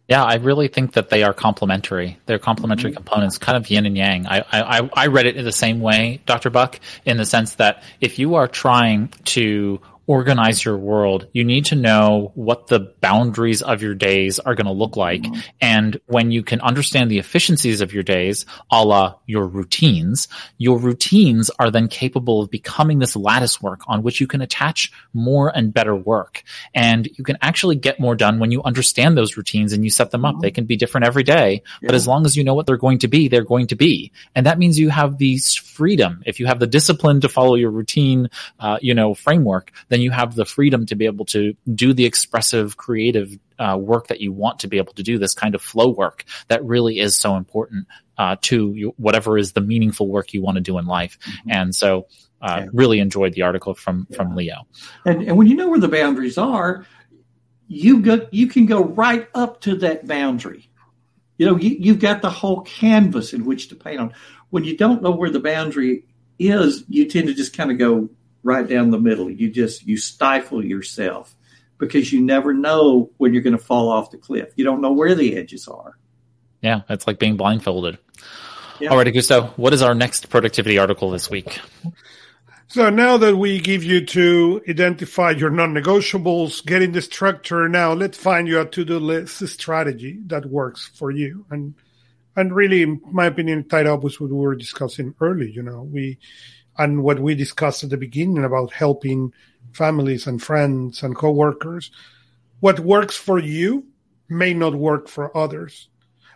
Yeah, I really think that they are complementary. They're complementary mm-hmm. components, kind of yin and yang. I, I, I read it in the same way, Dr. Buck, in the sense that if you are trying to organize your world, you need to know what the boundaries of your days are going to look like. Mm-hmm. And when you can understand the efficiencies of your days, a la your routines, your routines are then capable of becoming this lattice work on which you can attach more and better work. And you can actually get more done when you understand those routines and you set them up. Mm-hmm. They can be different every day, yeah. but as long as you know what they're going to be, they're going to be. And that means you have the freedom. If you have the discipline to follow your routine, uh, you know, framework, then then you have the freedom to be able to do the expressive, creative uh, work that you want to be able to do. This kind of flow work that really is so important uh, to you, whatever is the meaningful work you want to do in life. Mm-hmm. And so, uh, yeah. really enjoyed the article from yeah. from Leo. And and when you know where the boundaries are, you go you can go right up to that boundary You know, you, you've got the whole canvas in which to paint on. When you don't know where the boundary is, you tend to just kind of go right down the middle. You just you stifle yourself because you never know when you're going to fall off the cliff. You don't know where the edges are. Yeah, it's like being blindfolded. Yeah. All right, Augusto, what is our next productivity article this week? So now that we give you to identify your non-negotiables, getting the structure, now let's find you a to-do list strategy that works for you. And and really, in my opinion, tied up with what we were discussing early. You know, we and what we discussed at the beginning about helping families and friends and coworkers. What works for you may not work for others.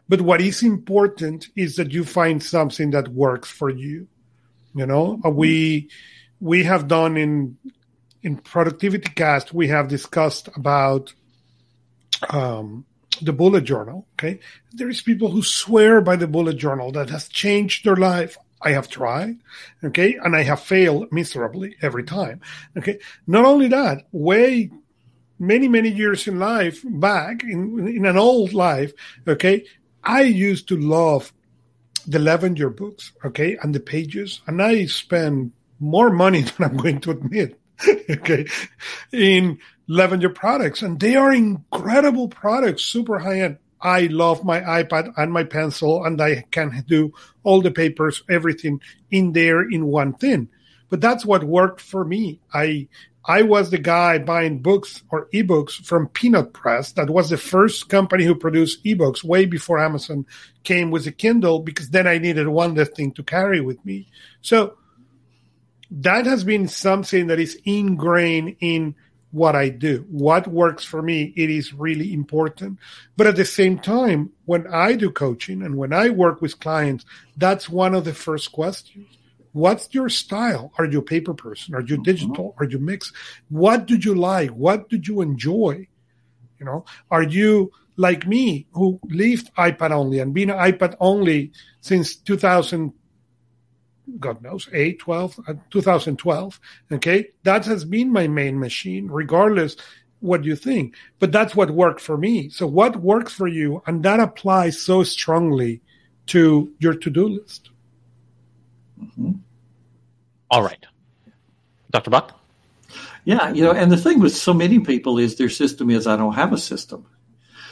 But what is important is that you find something that works for you. You know, we we have done in in productivity cast we have discussed about um, the bullet journal. Okay, there is people who swear by the bullet journal that has changed their life. I have tried, okay, and I have failed miserably every time. Okay, not only that, way many many years in life back in in an old life, okay, I used to love the Levenger books, okay, and the pages, and I spend more money <laughs> than I'm going to admit, okay, in Levenger products, and they are incredible products, super high end. I love my iPad and my pencil, and I can do all the papers, everything in there in one thing. But that's what worked for me. I I was the guy buying books or ebooks from Peanut Press. That was the first company who produced ebooks way before Amazon came with the Kindle because then I needed one less thing to carry with me. So that has been something that is ingrained in what I do. What works for me, it is really important. But at the same time, when I do coaching and when I work with clients, that's one of the first questions. What's your style? Are you a paper person? Are you mm-hmm. digital? Are you mixed? What do you like? What do you enjoy? You know, are you like me who lived iPad only and been iPad only since 2000 God knows, 8, 12, uh, 2012. Okay. That has been my main machine, regardless what you think. But that's what worked for me. So what works for you? And that applies so strongly to your to-do list. Mm-hmm. All right. Dr. Buck? Yeah, you know, and the thing with so many people is their system is I don't have a system.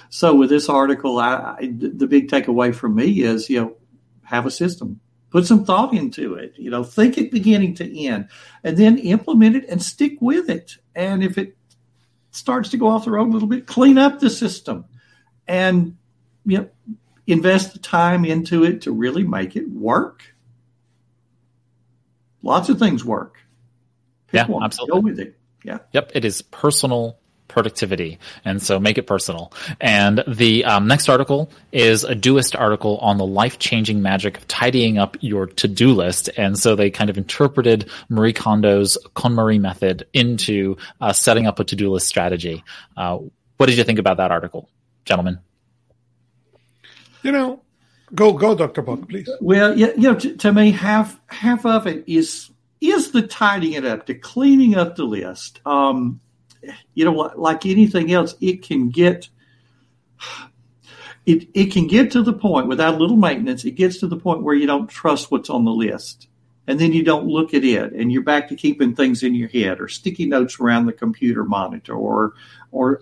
So with this article, I, I, the big takeaway from me is, you know, have a system put some thought into it you know think it beginning to end and then implement it and stick with it. And if it starts to go off the road a little bit clean up the system and you know invest the time into it to really make it work. Lots of things work. Pick yeah one. absolutely. go with it. Yeah. Yep it is personal productivity. And so make it personal. And the um, next article is a Doist article on the life changing magic of tidying up your to do list. And so they kind of interpreted Marie Kondo's KonMari method into uh, setting up a to do list strategy. Uh, what did you think about that article, gentlemen? You know, go go, Doctor Buck, please. Well, you know, to, to me, half half of it is is the tidying it up, the cleaning up the list. Um, you know, what, like anything else, it can get it it can get to the point without a little maintenance. It gets to the point where you don't trust what's on the list, and then you don't look at it, and you're back to keeping things in your head or sticky notes around the computer monitor, or or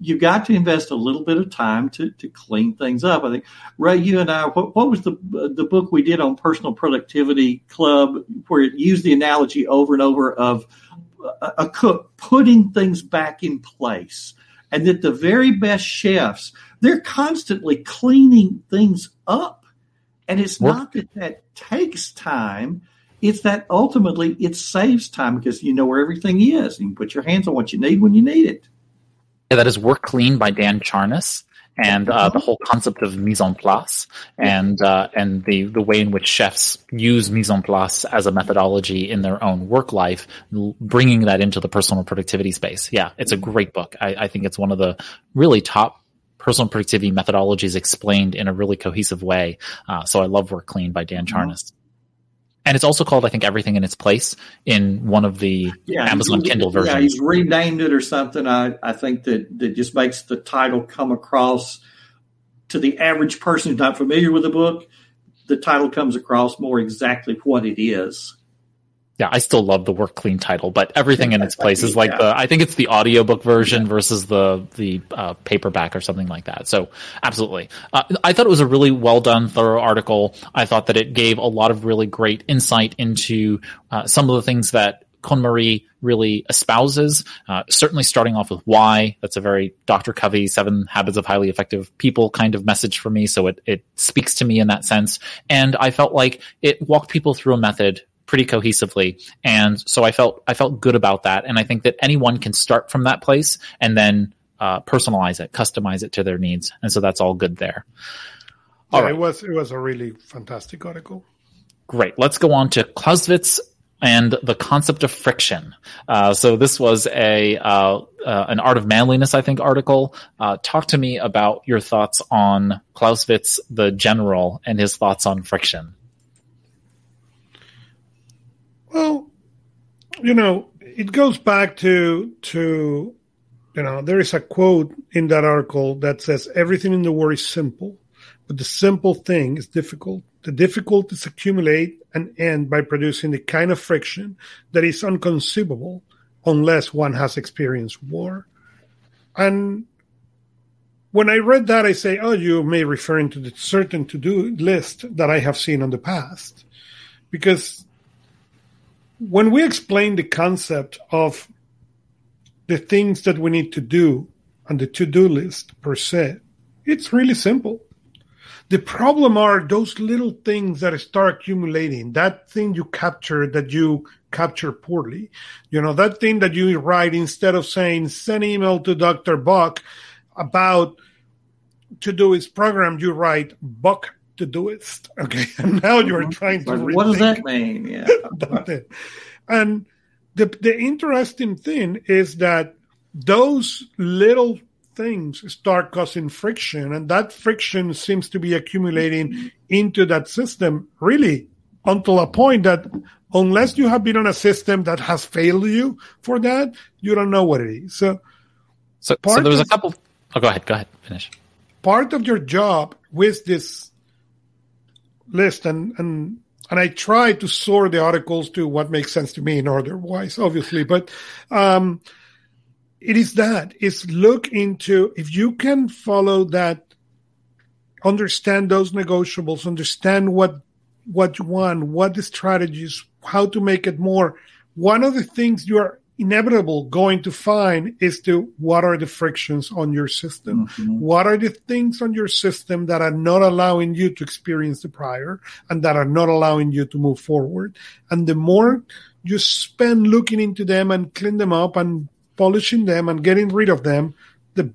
you've got to invest a little bit of time to, to clean things up. I think Ray, you and I, what, what was the the book we did on personal productivity club where it used the analogy over and over of a cook putting things back in place and that the very best chefs they're constantly cleaning things up. And it's what? not that that takes time it's that ultimately it saves time because you know where everything is. You can put your hands on what you need when you need it. Yeah, that is work clean by dan charnas and uh, the whole concept of mise en place and uh, and the the way in which chefs use mise en place as a methodology in their own work life, bringing that into the personal productivity space. Yeah, it's a great book. I, I think it's one of the really top personal productivity methodologies explained in a really cohesive way. Uh, so I love Work Clean by Dan mm-hmm. Charnas and it's also called I think Everything in Its Place in one of the yeah, Amazon Kindle versions. Yeah, he's renamed it or something. I I think that that just makes the title come across to the average person who's not familiar with the book, the title comes across more exactly what it is. Yeah, I still love the work clean title, but everything in its place is like Yeah. the I think it's the audiobook version versus the the uh, paperback or something like that. So absolutely, uh, I thought it was a really well done, thorough article. I thought that it gave a lot of really great insight into uh, some of the things that KonMari really espouses. Uh, certainly, starting off with why. That's a very Dr. Covey Seven Habits of Highly Effective People kind of message for me. So it it speaks to me in that sense, and I felt like it walked people through a method pretty cohesively. And so I felt I felt good about that. And I think that anyone can start from that place and then uh, personalize it, customize it to their needs. And so that's all good there. All Yeah, right. it was it was a really fantastic article. Great. Let's go on to Clausewitz and the concept of friction. Uh, so this was a uh, uh, an art of manliness, I think, article. Uh, talk to me about your thoughts on Clausewitz, the general, and his thoughts on friction. Well, you know, it goes back to to you know, there is a quote in that article that says everything in the world is simple, but the simple thing is difficult. The difficulties accumulate and end by producing the kind of friction that is unconceivable unless one has experienced war. And when I read that, I say, oh, you may referring to the certain to-do list that I have seen on the past. Because when we explain the concept of the things that we need to do on the to-do list per se, it's really simple. The problem are those little things that start accumulating. That thing you capture that you capture poorly. You know, that thing that you write instead of saying send email to Dr. Buck about to do his program, you write Buck to do it. Okay. <laughs> And now you're mm-hmm. trying to What does that mean? <laughs> Yeah. it. And the the interesting thing is that those little things start causing friction, and that friction seems to be accumulating mm-hmm. into that system really until a point that unless you have been on a system that has failed you for that, you don't know what it is. So So, so there was a couple. Oh, go ahead. Go ahead. Finish. part of your job with this list and and and I try to sort the articles to what makes sense to me in order wise, obviously, but um, it is that is look into if you can follow that, understand those negotiables, understand what what you want, what the strategies, how to make it more. One of the things you are inevitable going to find is to what are the frictions on your system Mhm. what are the things on your system that are not allowing you to experience the prior and that are not allowing you to move forward? And the more you spend looking into them and clean them up and polishing them and getting rid of them, the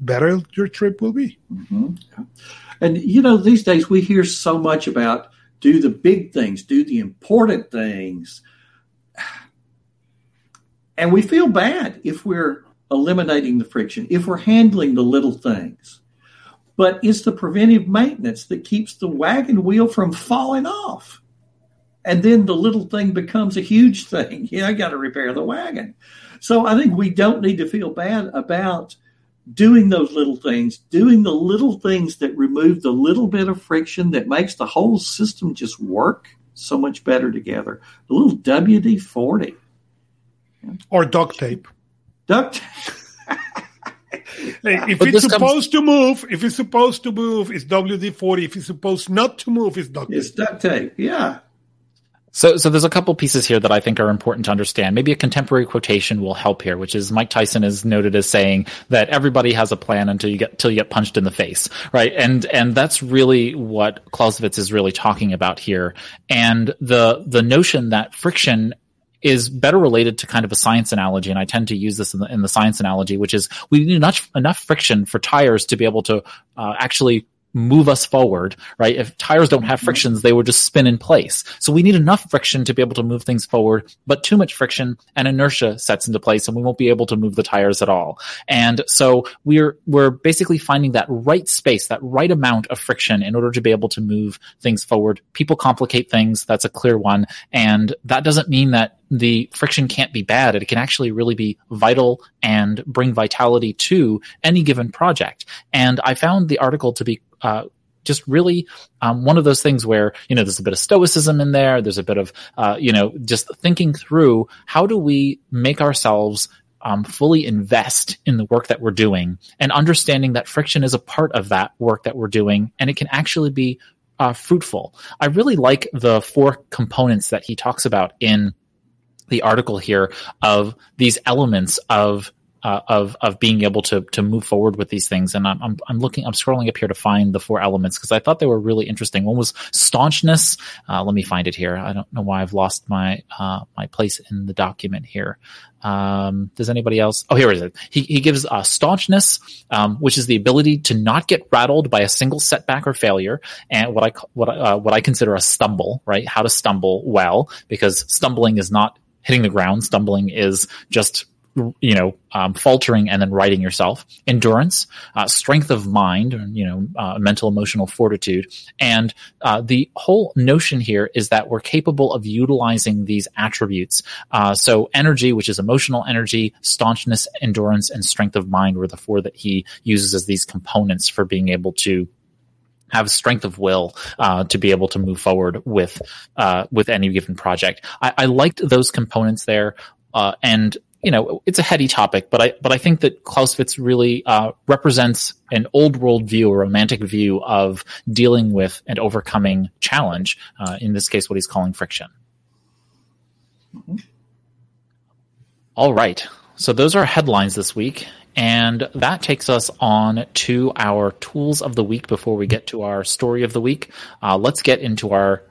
better your trip will be. And you know, these days we hear so much about do the big things, do the important things. And we feel bad if we're eliminating the friction, if we're handling the little things. But it's the preventive maintenance that keeps the wagon wheel from falling off. And then the little thing becomes a huge thing. Yeah, I got to repair the wagon. So I think we don't need to feel bad about doing those little things, doing the little things that remove the little bit of friction that makes the whole system just work so much better together. A little WD 40. Or duct tape. Duct Hey, <laughs> if But it's this comes- supposed to move, if it's supposed to move, it's WD 40. If it's supposed not to move, it's duct tape. it's duct tape. Yeah. So, so there's a couple pieces here that I think are important to understand. Maybe a contemporary quotation will help here, which is Mike Tyson is noted as saying that everybody has a plan until you get until you get punched in the face, right? And and that's really what Clausewitz is really talking about here. And the the notion that friction is better related to kind of a science analogy, and I tend to use this in the, in the science analogy, which is we need enough enough friction for tires to be able to uh, actually move us forward, right? If tires don't have frictions, they would just spin in place. So we need enough friction to be able to move things forward, but too much friction and inertia sets into place and we won't be able to move the tires at all. And so we're, we're basically finding that right space, that right amount of friction in order to be able to move things forward. People complicate things. That's a clear one. And that doesn't mean that the friction can't be bad. It can actually really be vital and bring vitality to any given project. And I found the article to be uh, just really um, one of those things where you know there's a bit of stoicism in there. There's a bit of uh, you know just thinking through how do we make ourselves um, fully invest in the work that we're doing and understanding that friction is a part of that work that we're doing and it can actually be uh, fruitful. I really like the four components that he talks about in the article here of these elements of uh, of of being able to to move forward with these things. And I'm I'm, I'm looking, I'm scrolling up here to find the four elements because I thought they were really interesting. One was staunchness. Uh, let me find it here. I don't know why I've lost my uh, my place in the document here. Um, does anybody else? Oh, here is it. He, he gives uh, staunchness, um, which is the ability to not get rattled by a single setback or failure, and what I what uh, what I consider a stumble. Right? How to stumble well, because stumbling is not hitting the ground. Stumbling is just you know, um, faltering and then righting yourself, endurance, uh, strength of mind, you know, uh, mental, emotional fortitude. And uh, the whole notion here is that we're capable of utilizing these attributes. Uh, so energy, which is emotional energy, staunchness, endurance, and strength of mind were the four that he uses as these components for being able to have strength of will uh, to be able to move forward with uh, with any given project. I, I liked those components there, uh, and you know, it's a heady topic, but I but I think that Clausewitz really uh, represents an old world view, a romantic view of dealing with and overcoming challenge. Uh, in this case, what he's calling friction. Mm-hmm. All right, so those are headlines this week, and that takes us on to our tools of the week. Before we get to our story of the week, uh, let's get into our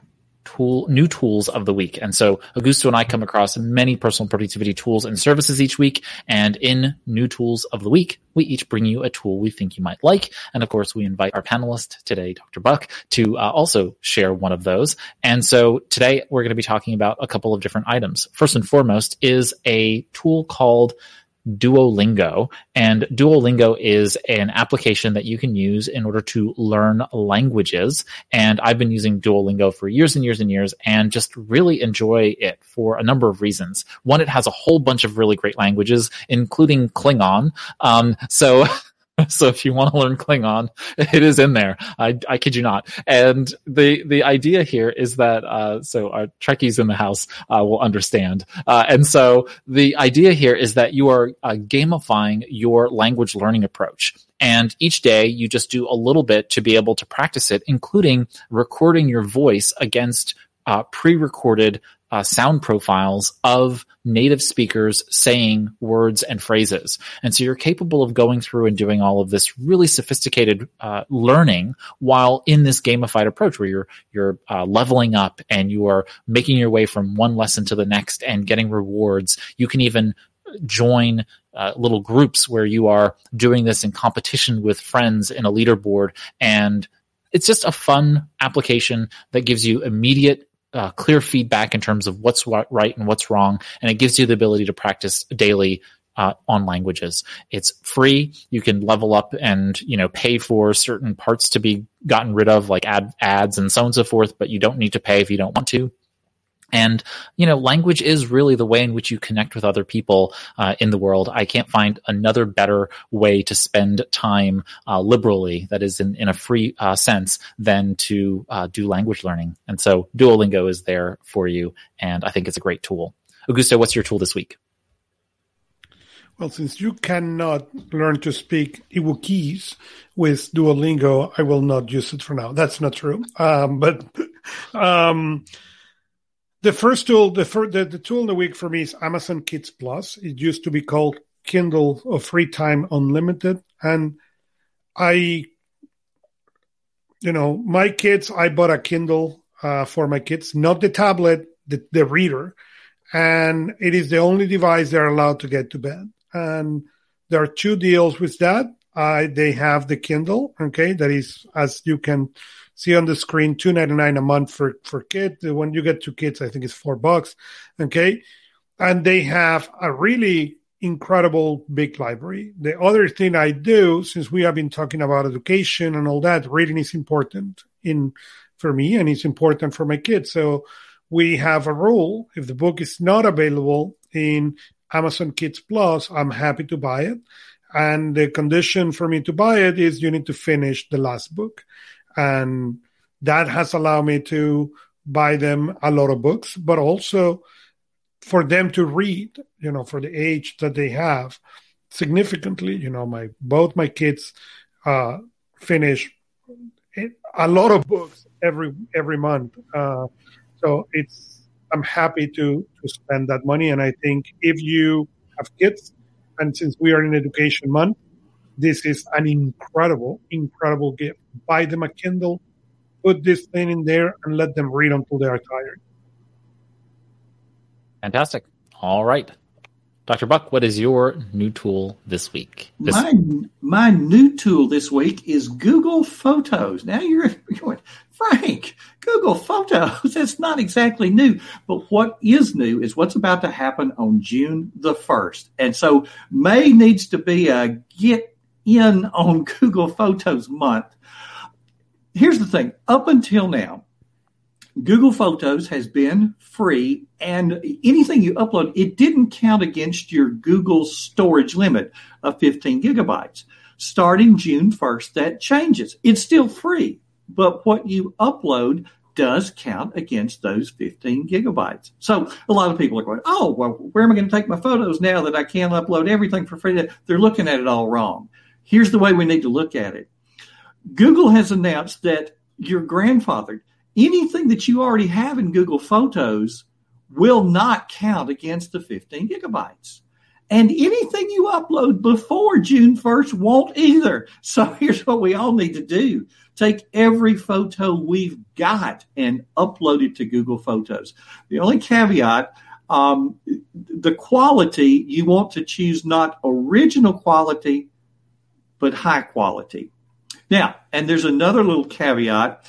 tool, new tools of the week. And so Augusto and I come across many personal productivity tools and services each week. And in new tools of the week, we each bring you a tool we think you might like. And of course, we invite our panelist today, Dr. Buck, to uh, also share one of those. And so today we're going to be talking about a couple of different items. First and foremost is a tool called Duolingo. And Duolingo is an application that you can use in order to learn languages. And I've been using Duolingo for years and years and years and just really enjoy it for a number of reasons. One, it has a whole bunch of really great languages, including Klingon. Um, so <laughs> <laughs> so if you want to learn Klingon, <laughs> it is in there. I, I kid you not. And the the idea here is that uh, so our Trekkies in the house uh, will understand. Uh, and so the idea here is that you are uh, gamifying your language learning approach. And each day you just do a little bit to be able to practice it, including recording your voice against uh, pre-recorded uh, sound profiles of native speakers saying words and phrases. And so you're capable of going through and doing all of this really sophisticated uh, learning while in this gamified approach where you're you're uh, leveling up and you are making your way from one lesson to the next and getting rewards. You can even join uh, little groups where you are doing this in competition with friends in a leaderboard and it's just a fun application that gives you immediate uh, clear feedback in terms of what's right and what's wrong, and it gives you the ability to practice daily uh, on languages. It's free. You can level up and you know pay for certain parts to be gotten rid of, like ad ads and so on and so forth. But you don't need to pay if you don't want to. And, you know, language is really the way in which you connect with other people uh, in the world. I can't find another better way to spend time uh, liberally, that is in, in a free uh, sense, than to uh, do language learning. And so Duolingo is there for you, and I think it's a great tool. Augusto, what's your tool this week? Well, since you cannot learn to speak Ewokese with Duolingo, I will not use it for now. That's not true. Um, but <laughs> um, the first tool, the, first, the, the tool in the week for me is Amazon Kids Plus. It used to be called Kindle or Free Time Unlimited, and I, you know, my kids, I bought a Kindle uh, for my kids, not the tablet, the, the reader, and it is the only device they're allowed to get to bed. And there are two deals with that. Uh, they have the Kindle, okay, that is as you can see on the screen, two ninety nine a month for for kids. When you get two kids, I think it's four bucks. Okay, and they have a really incredible big library. The other thing I do, since we have been talking about education and all that, reading is important in for me and it's important for my kids. So we have a rule. If the book is not available in Amazon Kids Plus, I'm happy to buy it. And the condition for me to buy it is you need to finish the last book. And that has allowed me to buy them a lot of books, but also for them to read, you know, for the age that they have significantly. You know, my both my kids uh, finish a lot of books every every month. Uh, so it's I'm happy to to spend that money, and I think if you have kids, and since we are in Education Month, this is an incredible, incredible gift. Buy them a Kindle, put this thing in there, and let them read until they are tired. Fantastic. All right. Dr. Buck, what is your new tool this week? This- my, my new tool this week is Google Photos. Now you're <laughs> going, Frank, Google Photos, <laughs> that's not exactly new. But what is new is what's about to happen on June the 1st. And so May needs to be a get in on <laughs> Google Photos month. Here's the thing up until now, Google Photos has been free, and anything you upload, it didn't count against your Google storage limit of 15 gigabytes. Starting June 1st, that changes. It's still free, but what you upload does count against those 15 gigabytes. So a lot of people are going, oh, well, where am I going to take my photos now that I can't upload everything for free? They're looking at it all wrong. Here's the way we need to look at it Google has announced that your grandfather anything that you already have in Google Photos will not count against the 15 gigabytes. And anything you upload before June 1st won't either. So <laughs> here's what we all need to do. Take every photo we've got and upload it to Google Photos. The only caveat, um, the quality, you want to choose not original quality, but high quality. Now, and there's another little caveat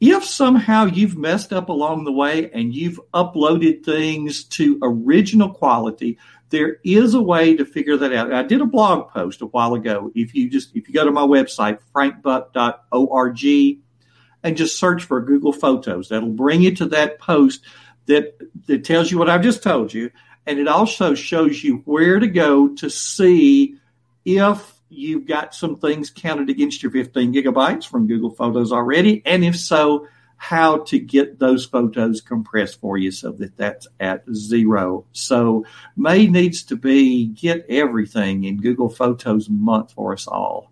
if somehow you've messed up along the way and you've uploaded things to original quality, there is a way to figure that out. I did a blog post a while ago. If you just if you go to my website frankbuck.org and just search for Google Photos, that'll bring you to that post that that tells you what I've just told you, and it also shows you where to go to see if you've got some things counted against your 15 gigabytes from Google Photos already? And if so, how to get those photos compressed for you so that that's at zero. So May needs to be get everything in Google Photos month for us all.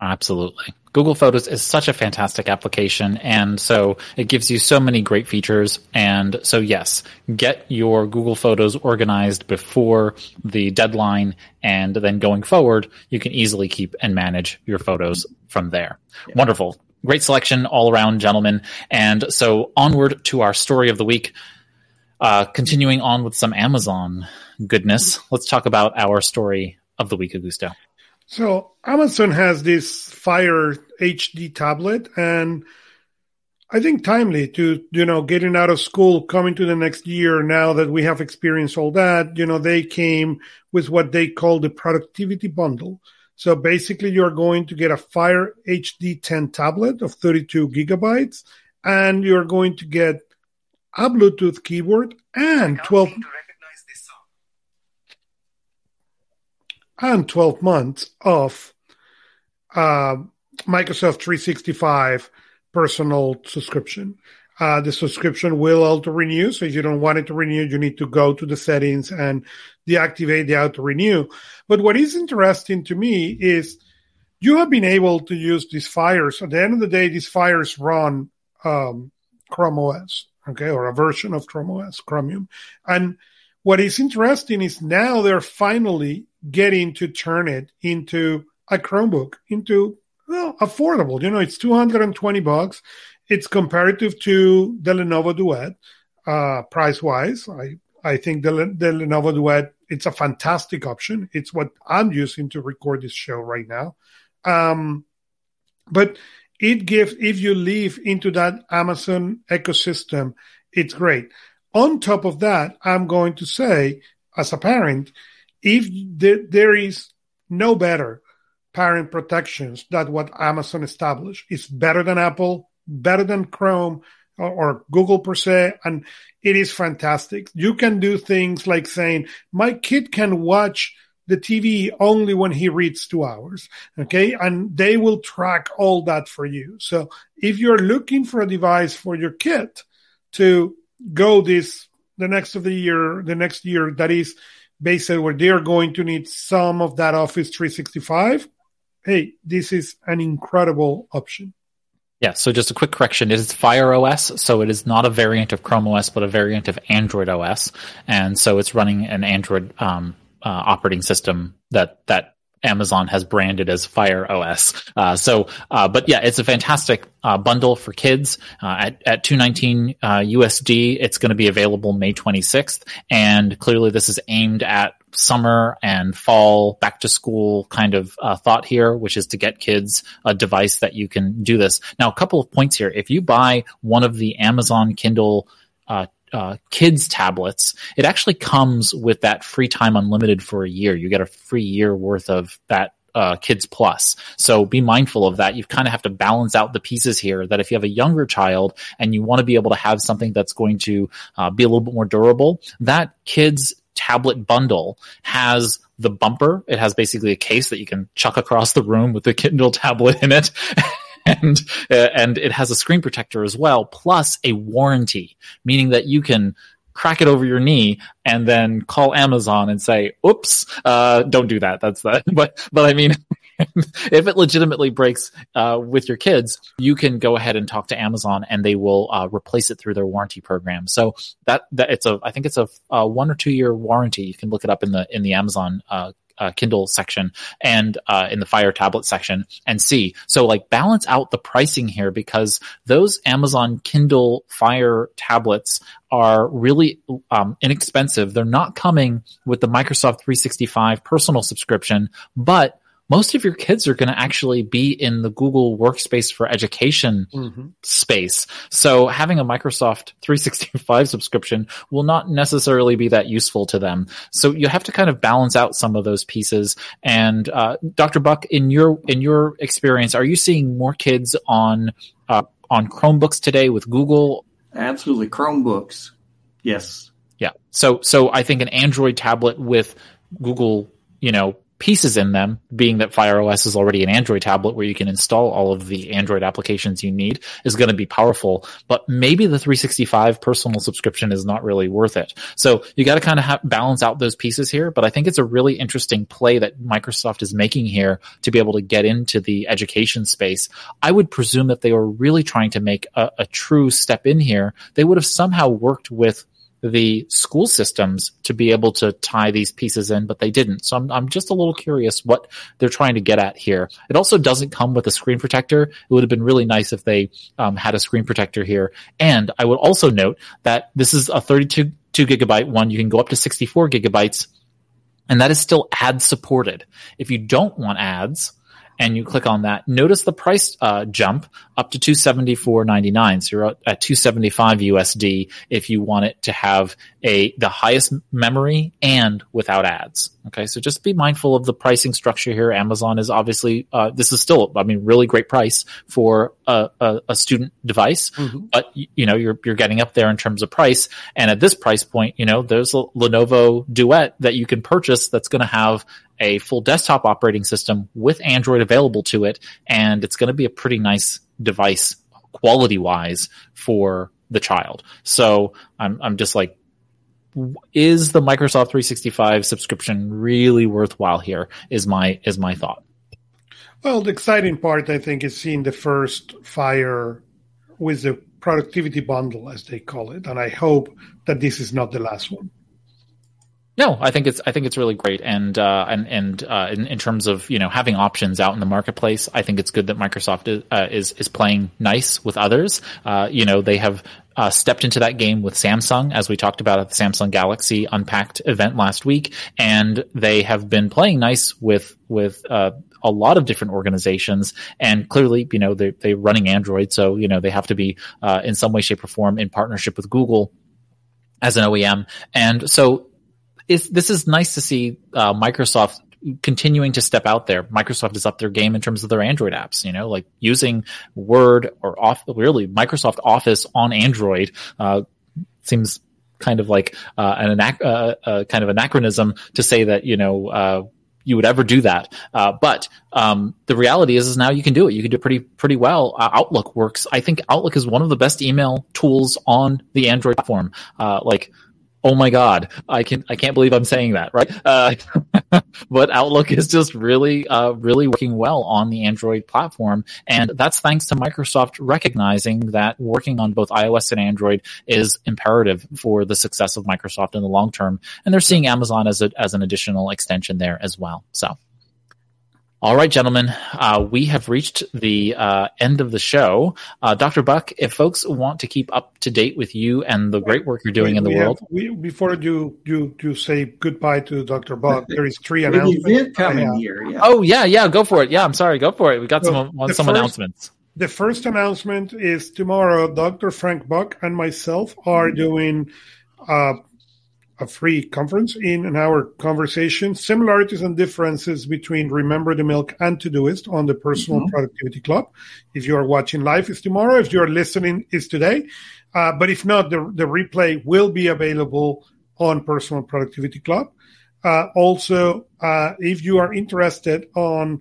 Absolutely. Google Photos is such a fantastic application. And so it gives you so many great features. And so, yes, get your Google Photos organized before the deadline. And then going forward, you can easily keep and manage your photos from there. Yeah. Wonderful. Great selection all around, gentlemen. And so onward to our story of the week. Uh, continuing on with some Amazon goodness, let's talk about our story of the week, Augusto. So Amazon has this Fire HD tablet, and I think timely to you know getting out of school, coming to the next year. Now that we have experienced all that, you know they came with what they call the productivity bundle. So basically, you're going to get a Fire HD 10 tablet of 32 gigabytes, and you're going to get a Bluetooth keyboard and 12 and 12 months of uh, Microsoft 365 personal subscription. Uh, the subscription will auto renew. So if you don't want it to renew, you need to go to the settings and deactivate the auto renew. But what is interesting to me is you have been able to use these fires. At the end of the day, these fires run um, Chrome OS, okay, or a version of Chrome OS, Chromium. And what is interesting is now they're finally getting to turn it into a Chromebook, into well, affordable. You know, it's 220 bucks. It's comparative to the Lenovo Duet, uh, price wise. I, I think the, the Lenovo Duet, it's a fantastic option. It's what I'm using to record this show right now. Um, but it gives, if you live into that Amazon ecosystem, it's great. On top of that, I'm going to say, as a parent, if there is no better parent protections than what Amazon established, it's better than Apple, better than Chrome, or, or Google per se, and it is fantastic. You can do things like saying, "My kid can watch." the TV only when he reads two hours. Okay. And they will track all that for you. So if you're looking for a device for your kid to go this, the next of the year, the next year, that is basically where they're going to need some of that Office 365. Hey, this is an incredible option. Yeah, so just a quick correction. It is Fire OS, so it is not a variant of Chrome OS, but a variant of Android OS. And so it's running an Android um, uh, operating system that that Amazon has branded as Fire OS. Uh, so, uh, but yeah, it's a fantastic uh, bundle for kids uh, at at two nineteen USD. It's going to be available May twenty sixth, and clearly this is aimed at summer and fall back to school kind of uh, thought here, which is to get kids a device that you can do this. Now, a couple of points here. If you buy one of the Amazon Kindle uh, uh, kids tablets, it actually comes with that free time unlimited for a year. You get a free year worth of that uh, Kids Plus. So be mindful of that. You kind of have to balance out the pieces here. That if you have a younger child and you want to be able to have something that's going to uh, be a little bit more durable, that Kids tablet bundle has the bumper. It has basically a case that you can chuck across the room with the Kindle tablet in it. <laughs> and uh, and it has a screen protector as well, plus a warranty, meaning that you can crack it over your knee and then call Amazon and say, "Oops, uh, don't do that." That's that. <laughs> But but I mean, <laughs> if it legitimately breaks uh, with your kids, you can go ahead and talk to Amazon, and they will uh, replace it through their warranty program. So that that it's a I think it's a, a one or two year warranty. You can look it up in the in the Amazon uh, Kindle section and uh, in the Fire tablet section and see. So like balance out the pricing here because those Amazon Kindle Fire tablets are really um, inexpensive. They're not coming with the Microsoft 365 personal subscription, but most of your kids are going to actually be in the Google Workspace for Education mm-hmm. space. So having a Microsoft 365 subscription will not necessarily be that useful to them. So you have to kind of balance out some of those pieces. And uh, Dr. Buck, in your in your experience, are you seeing more kids on uh, on Chromebooks today with Google? Absolutely, Chromebooks. Yes. Yeah. So so I think an Android tablet with Google, you know, pieces in them, being that Fire OS is already an Android tablet where you can install all of the Android applications you need, is going to be powerful. But maybe the 365 personal subscription is not really worth it. So you got to kind of ha- balance out those pieces here. But I think it's a really interesting play that Microsoft is making here to be able to get into the education space. I would presume that they were really trying to make a, a true step in here. They would have somehow worked with the school systems to be able to tie these pieces in, but they didn't. So I'm, I'm just a little curious what they're trying to get at here. It also doesn't come with a screen protector. It would have been really nice if they um, had a screen protector here. And I would also note that this is a 32 gigabyte one. You can go up to 64 gigabytes and that is still ad supported. If you don't want ads, and you click on that, notice the price uh, jump up to 274.99. So you're at 275 USD if you want it to have a the highest memory and without ads. Okay, so just be mindful of the pricing structure here. Amazon is obviously uh, this is still I mean really great price for a, a, a student device, mm-hmm. but you know you're you're getting up there in terms of price. And at this price point, you know there's a Lenovo Duet that you can purchase that's going to have a full desktop operating system with Android available to it, and it's going to be a pretty nice device quality wise for the child. So I'm I'm just like is the Microsoft 365 subscription really worthwhile here is my is my thought. Well, the exciting part I think is seeing the first fire with the productivity bundle as they call it and I hope that this is not the last one. No, I think it's I think it's really great, and uh, and and uh, in, in, terms of you know having options out in the marketplace, I think it's good that Microsoft is uh, is, is, playing nice with others. Uh, you know, they have uh, stepped into that game with Samsung, as we talked about at the Samsung Galaxy Unpacked event last week, and they have been playing nice with with uh, a lot of different organizations. And clearly, you know, they they're running Android, so you know they have to be in some way, shape, or form in partnership with Google as an OEM. And so this is nice to see uh, Microsoft continuing to step out there. Microsoft is up their game in terms of their Android apps, you know, like using Word or off really Microsoft Office on Android, uh, seems kind of like uh, an anac- uh, uh, kind of anachronism to say that you know uh, you would ever do that. Uh, but um, the reality is, is now you can do it. You can do pretty pretty well. Outlook works. I think Outlook is one of the best email tools on the Android platform. like oh my god i can i can't believe i'm saying that right? Uh, <laughs> but outlook is just really uh, really working well on the android platform. And that's thanks to microsoft recognizing that working on both ios and android is imperative for the success of microsoft in the long term. And they're seeing amazon as a, as an additional extension there as well. So all right, gentlemen, uh, we have reached the uh, end of the show. Uh, Dr. Buck, if folks want to keep up to date with you and the great work you're doing we, in the we world, have, we, before you, you you say goodbye to Dr. Buck, <laughs> there is three announcements. event coming here. Yeah. Oh yeah, yeah, go for it. Yeah, I'm sorry, go for it. We got so some some first, announcements. The first announcement is tomorrow. Dr. Frank Buck and myself are doing uh, a free conference in an hour conversation, similarities and differences between Remember the Milk and Todoist on the Personal mm-hmm. Productivity Club. If you are watching live, it's tomorrow. If you are listening, it's today. Uh, but if not, the, the replay will be available on Personal Productivity Club. Uh, also, uh, if you are interested on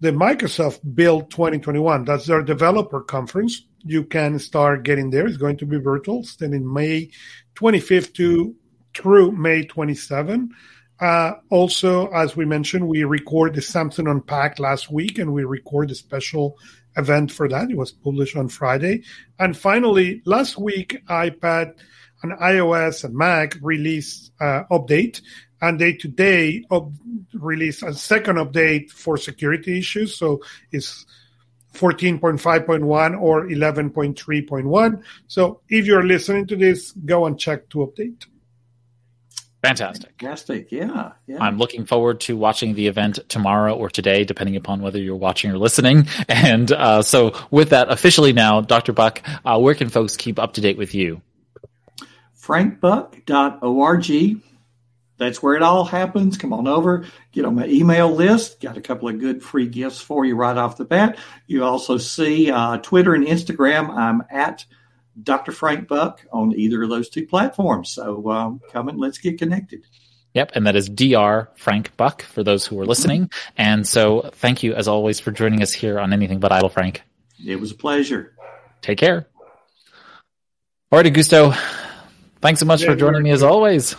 the Microsoft Build 2021, that's their developer conference, you can start getting there. It's going to be virtual, starting May 25th to through May 27. Uh, also, as we mentioned, we record the Samsung Unpacked last week, and we record a special event for that. It was published on Friday. And finally, last week, iPad and iOS and Mac released uh, update, and they today up, released a second update for security issues. So it's 14.5.1 or 11.3.1. So if you're listening to this, go and check to update. Fantastic. Fantastic. Yeah, yeah. I'm looking forward to watching the event tomorrow or today, depending upon whether you're watching or listening. <laughs> And uh, so, with that, officially now, Dr. Buck, uh, where can folks keep up to date with you? frankbuck.org. That's where it all happens. Come on over, get on my email list. Got a couple of good free gifts for you right off the bat. You also see uh, Twitter and Instagram. I'm at Dr. Frank Buck on either of those two platforms. So um, come and let's get connected. Yep, and that is Dr. Frank Buck for those who are listening. And so thank you as always for joining us here on Anything But Idle, Frank. It was a pleasure. Take care. All right, Augusto. Thanks so much yeah, for joining me as always.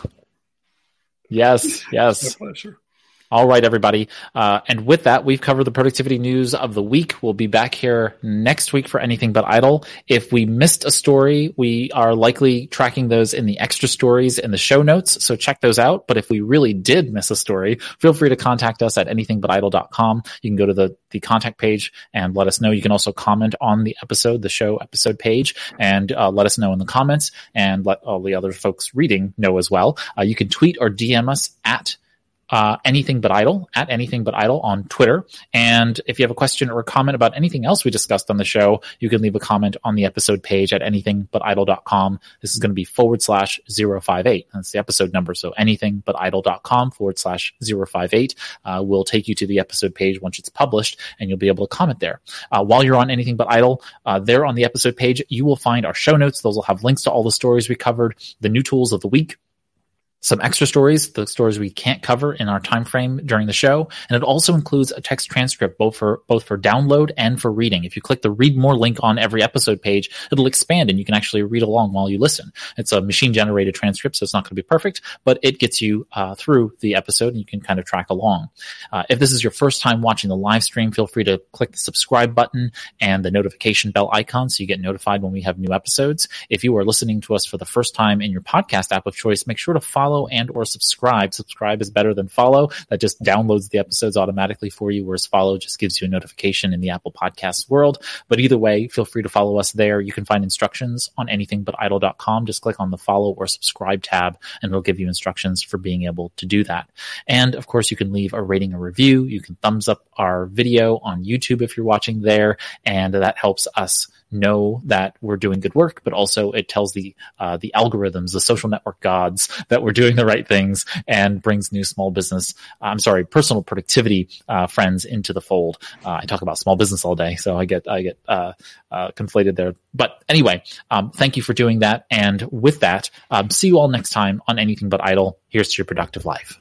Yes, <laughs> yes. pleasure. All right, everybody. Uh, and with that, we've covered the productivity news of the week. We'll be back here next week for anything but idle. If we missed a story, we are likely tracking those in the extra stories in the show notes. So check those out. But if we really did miss a story, feel free to contact us at anythingbutidle.com. You can go to the, the contact page and let us know. You can also comment on the episode, the show episode page, and uh, let us know in the comments and let all the other folks reading know as well. Uh, you can tweet or DM us at uh, anything but idle at anything but idle on Twitter. And if you have a question or a comment about anything else we discussed on the show, you can leave a comment on the episode page at anythingbutidle.com. This is going to be forward slash 058. That's the episode number. So anythingbutidle.com forward slash 058 uh, will take you to the episode page once it's published and you'll be able to comment there. Uh, while you're on anything but idle, uh, there on the episode page, you will find our show notes. Those will have links to all the stories we covered, the new tools of the week, some extra stories, the stories we can't cover in our time frame during the show, and it also includes a text transcript both for both for download and for reading. If you click the read more link on every episode page, it'll expand and you can actually read along while you listen. It's a machine generated transcript, so it's not going to be perfect, but it gets you uh, through the episode and you can kind of track along. Uh, if this is your first time watching the live stream, feel free to click the subscribe button and the notification bell icon so you get notified when we have new episodes. If you are listening to us for the first time in your podcast app of choice, make sure to follow follow and or subscribe. Subscribe is better than follow. That just downloads the episodes automatically for you, whereas follow just gives you a notification in the Apple Podcasts world. But either way, feel free to follow us there. You can find instructions on anythingbutidle.com. Just click on the follow or subscribe tab and it'll give you instructions for being able to do that. And of course, you can leave a rating or review. You can thumbs up our video on YouTube if you're watching there. And that helps us know that we're doing good work, but also it tells the uh, the algorithms, the social network gods that we're doing the right things, and brings new small business. I'm sorry, personal productivity uh, friends into the fold. Uh, I talk about small business all day, so I get I get uh, uh, conflated there. But anyway, um, thank you for doing that, and with that, um, see you all next time on Anything But Idle. Here's to your productive life.